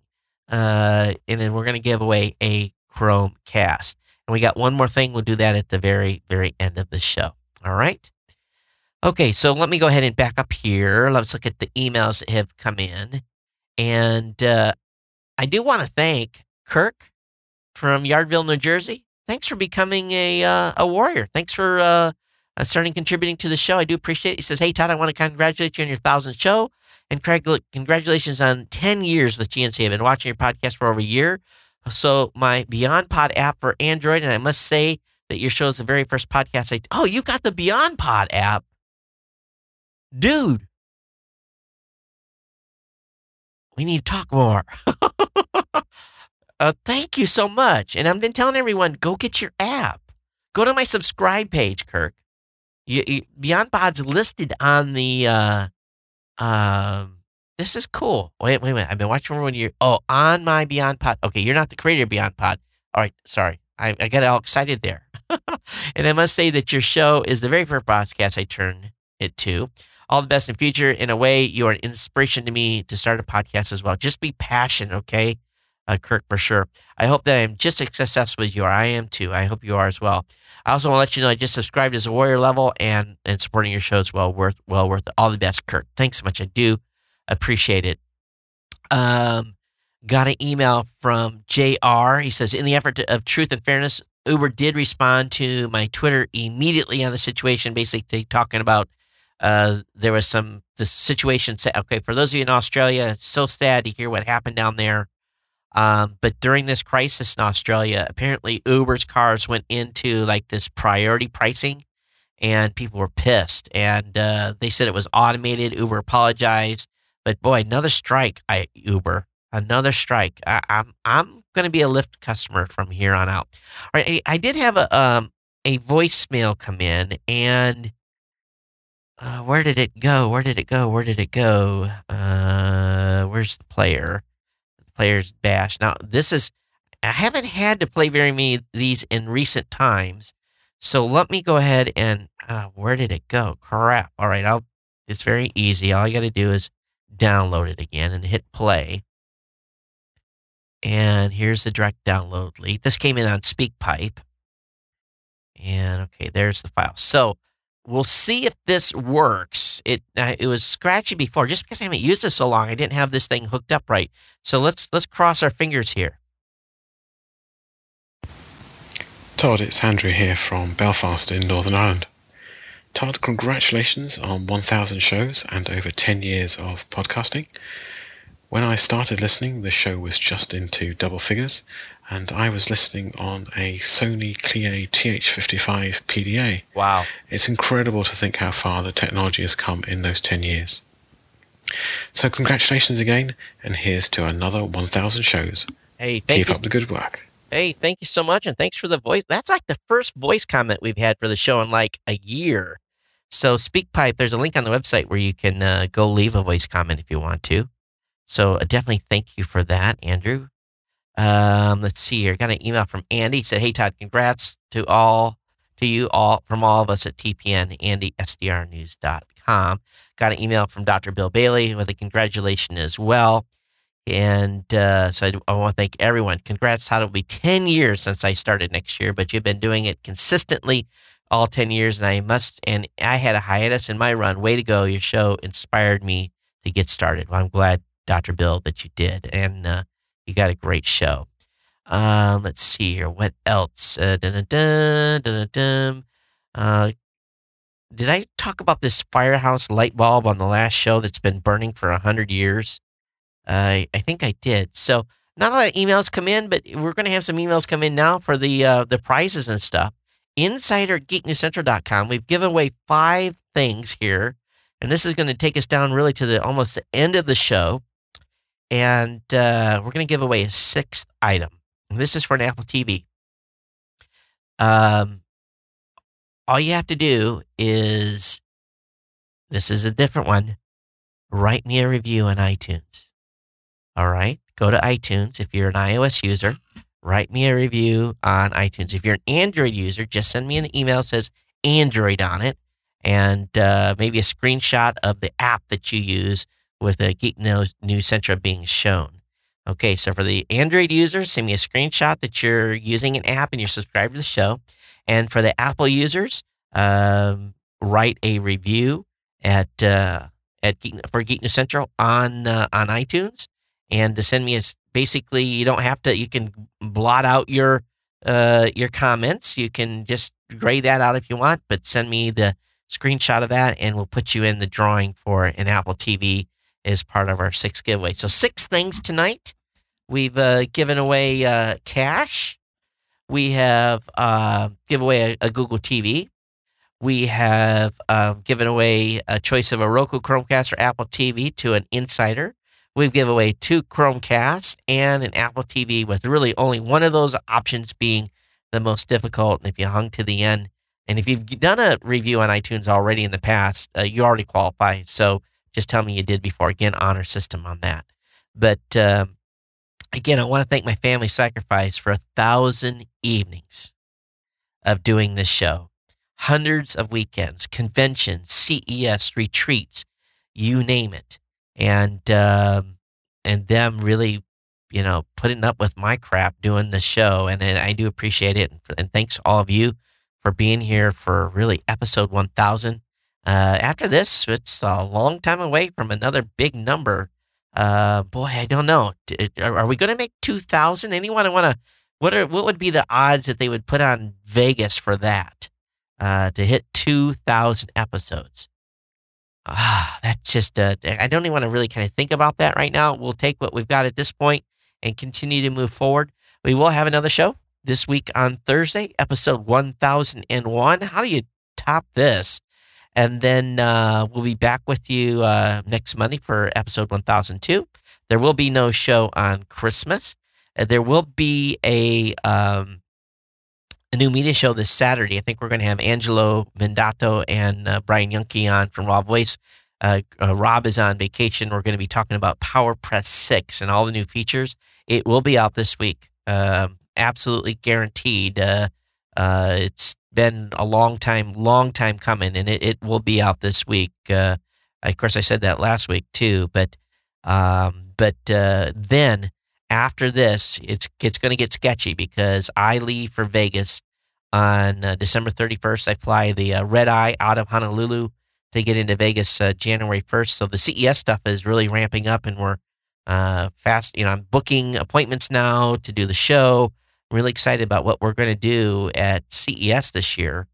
Uh, and then we're going to give away a Chromecast. And we got one more thing. We'll do that at the very, very end of the show. All right. Okay, so let me go ahead and back up here. Let's look at the emails that have come in. And uh, I do want to thank Kirk from Yardville, New Jersey. Thanks for becoming a uh, a warrior. Thanks for uh, uh starting contributing to the show. I do appreciate it. He says, Hey, Todd, I want to congratulate you on your thousandth show. And Craig, congratulations on 10 years with GNC. I've been watching your podcast for over a year. So, my BeyondPod app for Android, and I must say, that your show is the very first podcast. I, oh, you got the BeyondPod app. Dude, we need to talk more. [LAUGHS] uh, thank you so much. And I've been telling everyone go get your app. Go to my subscribe page, Kirk. You, you, BeyondPod's listed on the. Uh, um, this is cool. Wait, wait, wait. I've been watching when you're. Oh, on my BeyondPod. Okay, you're not the creator of BeyondPod. All right, sorry. I, I got all excited there. [LAUGHS] and I must say that your show is the very first podcast I turned it to. All the best in future. In a way, you are an inspiration to me to start a podcast as well. Just be passionate, okay? Uh, Kirk, for sure. I hope that I'm just as successful as you are. I am too. I hope you are as well. I also want to let you know I just subscribed as a warrior level and, and supporting your show is well worth well worth it. All the best, Kirk. Thanks so much. I do appreciate it. Um, got an email from JR. He says, in the effort to, of truth and fairness, Uber did respond to my Twitter immediately on the situation, basically talking about uh, there was some the situation. Okay, for those of you in Australia, so sad to hear what happened down there. Um, but during this crisis in Australia, apparently Uber's cars went into like this priority pricing, and people were pissed. And uh, they said it was automated. Uber apologized, but boy, another strike. I Uber another strike. I, am I'm, I'm going to be a Lyft customer from here on out. All right, I, I did have a um a voicemail come in, and uh, where did it go? Where did it go? Where did it go? Uh, where's the player? Player's bash. Now this is I haven't had to play very many these in recent times, so let me go ahead and uh, where did it go? Crap. All right, I'll. It's very easy. All I got to do is download it again and hit play. And here's the direct download link. This came in on SpeakPipe. And okay, there's the file. So we'll see if this works. It uh, it was scratchy before. Just because I haven't used it so long, I didn't have this thing hooked up right. So let's let's cross our fingers here. Todd, it's Andrew here from Belfast in Northern Ireland. Todd, congratulations on 1,000 shows and over 10 years of podcasting. When I started listening, the show was just into double figures, and I was listening on a Sony Clié TH55 PDA. Wow. It's incredible to think how far the technology has come in those 10 years. So, congratulations again, and here's to another 1,000 shows. Hey, Keep you. up the good work. Hey, thank you so much, and thanks for the voice. That's like the first voice comment we've had for the show in like a year. So, SpeakPipe, there's a link on the website where you can uh, go leave a voice comment if you want to. So, uh, definitely thank you for that, Andrew. Um, let's see here. Got an email from Andy. Said, "Hey Todd, congrats to all to you all from all of us at TPN, Andy SDRnews.com. Got an email from Dr. Bill Bailey with a congratulation as well. And uh, so I, I want to thank everyone. Congrats, Todd. It'll be 10 years since I started next year, but you've been doing it consistently all 10 years. And I must, and I had a hiatus in my run. Way to go. Your show inspired me to get started. Well, I'm glad, Dr. Bill, that you did. And uh, you got a great show. Um, let's see here. What else? Uh, dun, dun, dun, dun, uh, did I talk about this firehouse light bulb on the last show that's been burning for a hundred years? Uh, I think I did. So not a lot of emails come in, but we're going to have some emails come in now for the uh, the prizes and stuff. Insider geeknewscentral.com. We've given away five things here, and this is going to take us down really to the almost the end of the show. And uh, we're going to give away a sixth item. This is for an Apple TV. Um, all you have to do is this is a different one. Write me a review on iTunes. All right. Go to iTunes. If you're an iOS user, write me a review on iTunes. If you're an Android user, just send me an email that says Android on it and uh, maybe a screenshot of the app that you use with a Geek News, Central being shown. Okay, so for the Android users, send me a screenshot that you're using an app and you're subscribed to the show. And for the Apple users, um, write a review at uh, at Geek, for Geek News Central on uh, on iTunes, and to send me a basically you don't have to you can blot out your uh, your comments. You can just gray that out if you want, but send me the screenshot of that, and we'll put you in the drawing for an Apple TV as part of our six giveaway. So six things tonight. We've uh, given away uh, cash. We have uh, given away a, a, Google TV. We have um, given away a choice of a Roku Chromecast or Apple TV to an insider. We've given away two Chromecasts and an Apple TV, with really only one of those options being the most difficult. And if you hung to the end, and if you've done a review on iTunes already in the past, uh, you already qualify. So just tell me you did before. Again, honor system on that. But um, again, I want to thank my family sacrifice for a thousand evenings of doing this show, hundreds of weekends, conventions, CES retreats, you name it, and um, and them really, you know, putting up with my crap doing the show, and, and I do appreciate it, and, and thanks all of you for being here for really episode one thousand. Uh, after this, it's a long time away from another big number uh, boy, I don't know. Are we going to make 2,000? Anyone want to, what are, what would be the odds that they would put on Vegas for that, uh, to hit 2,000 episodes? Ah, that's just, uh, I don't even want to really kind of think about that right now. We'll take what we've got at this point and continue to move forward. We will have another show this week on Thursday, episode 1001. How do you top this? And then uh, we'll be back with you uh, next Monday for episode 1002. There will be no show on Christmas. Uh, there will be a um, a new media show this Saturday. I think we're going to have Angelo Mandato and uh, Brian Yunke on from RawVoice. Uh, uh, Rob is on vacation. We're going to be talking about PowerPress 6 and all the new features. It will be out this week. Um, absolutely guaranteed. it's been a long time, long time coming, and it, it will be out this week. Uh, of course, I said that last week too, but um, but uh, then after this, it's it's going to get sketchy because I leave for Vegas on uh, December 31st. I fly the uh, red eye out of Honolulu to get into Vegas uh, January 1st. So the CES stuff is really ramping up, and we're uh, fast. You know, I'm booking appointments now to do the show. I'm really excited about what we're going to do at CES this year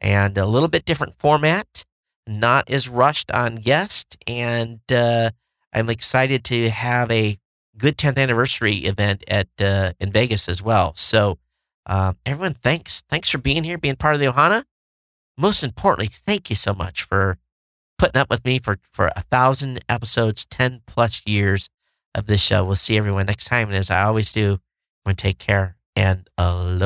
and a little bit different format, not as rushed on guest. And uh, I'm excited to have a good 10th anniversary event at uh, in Vegas as well. So, uh, everyone, thanks. Thanks for being here, being part of the Ohana. Most importantly, thank you so much for putting up with me for, for a thousand episodes, 10 plus years of this show. We'll see everyone next time. And as I always do, to take care and aloha.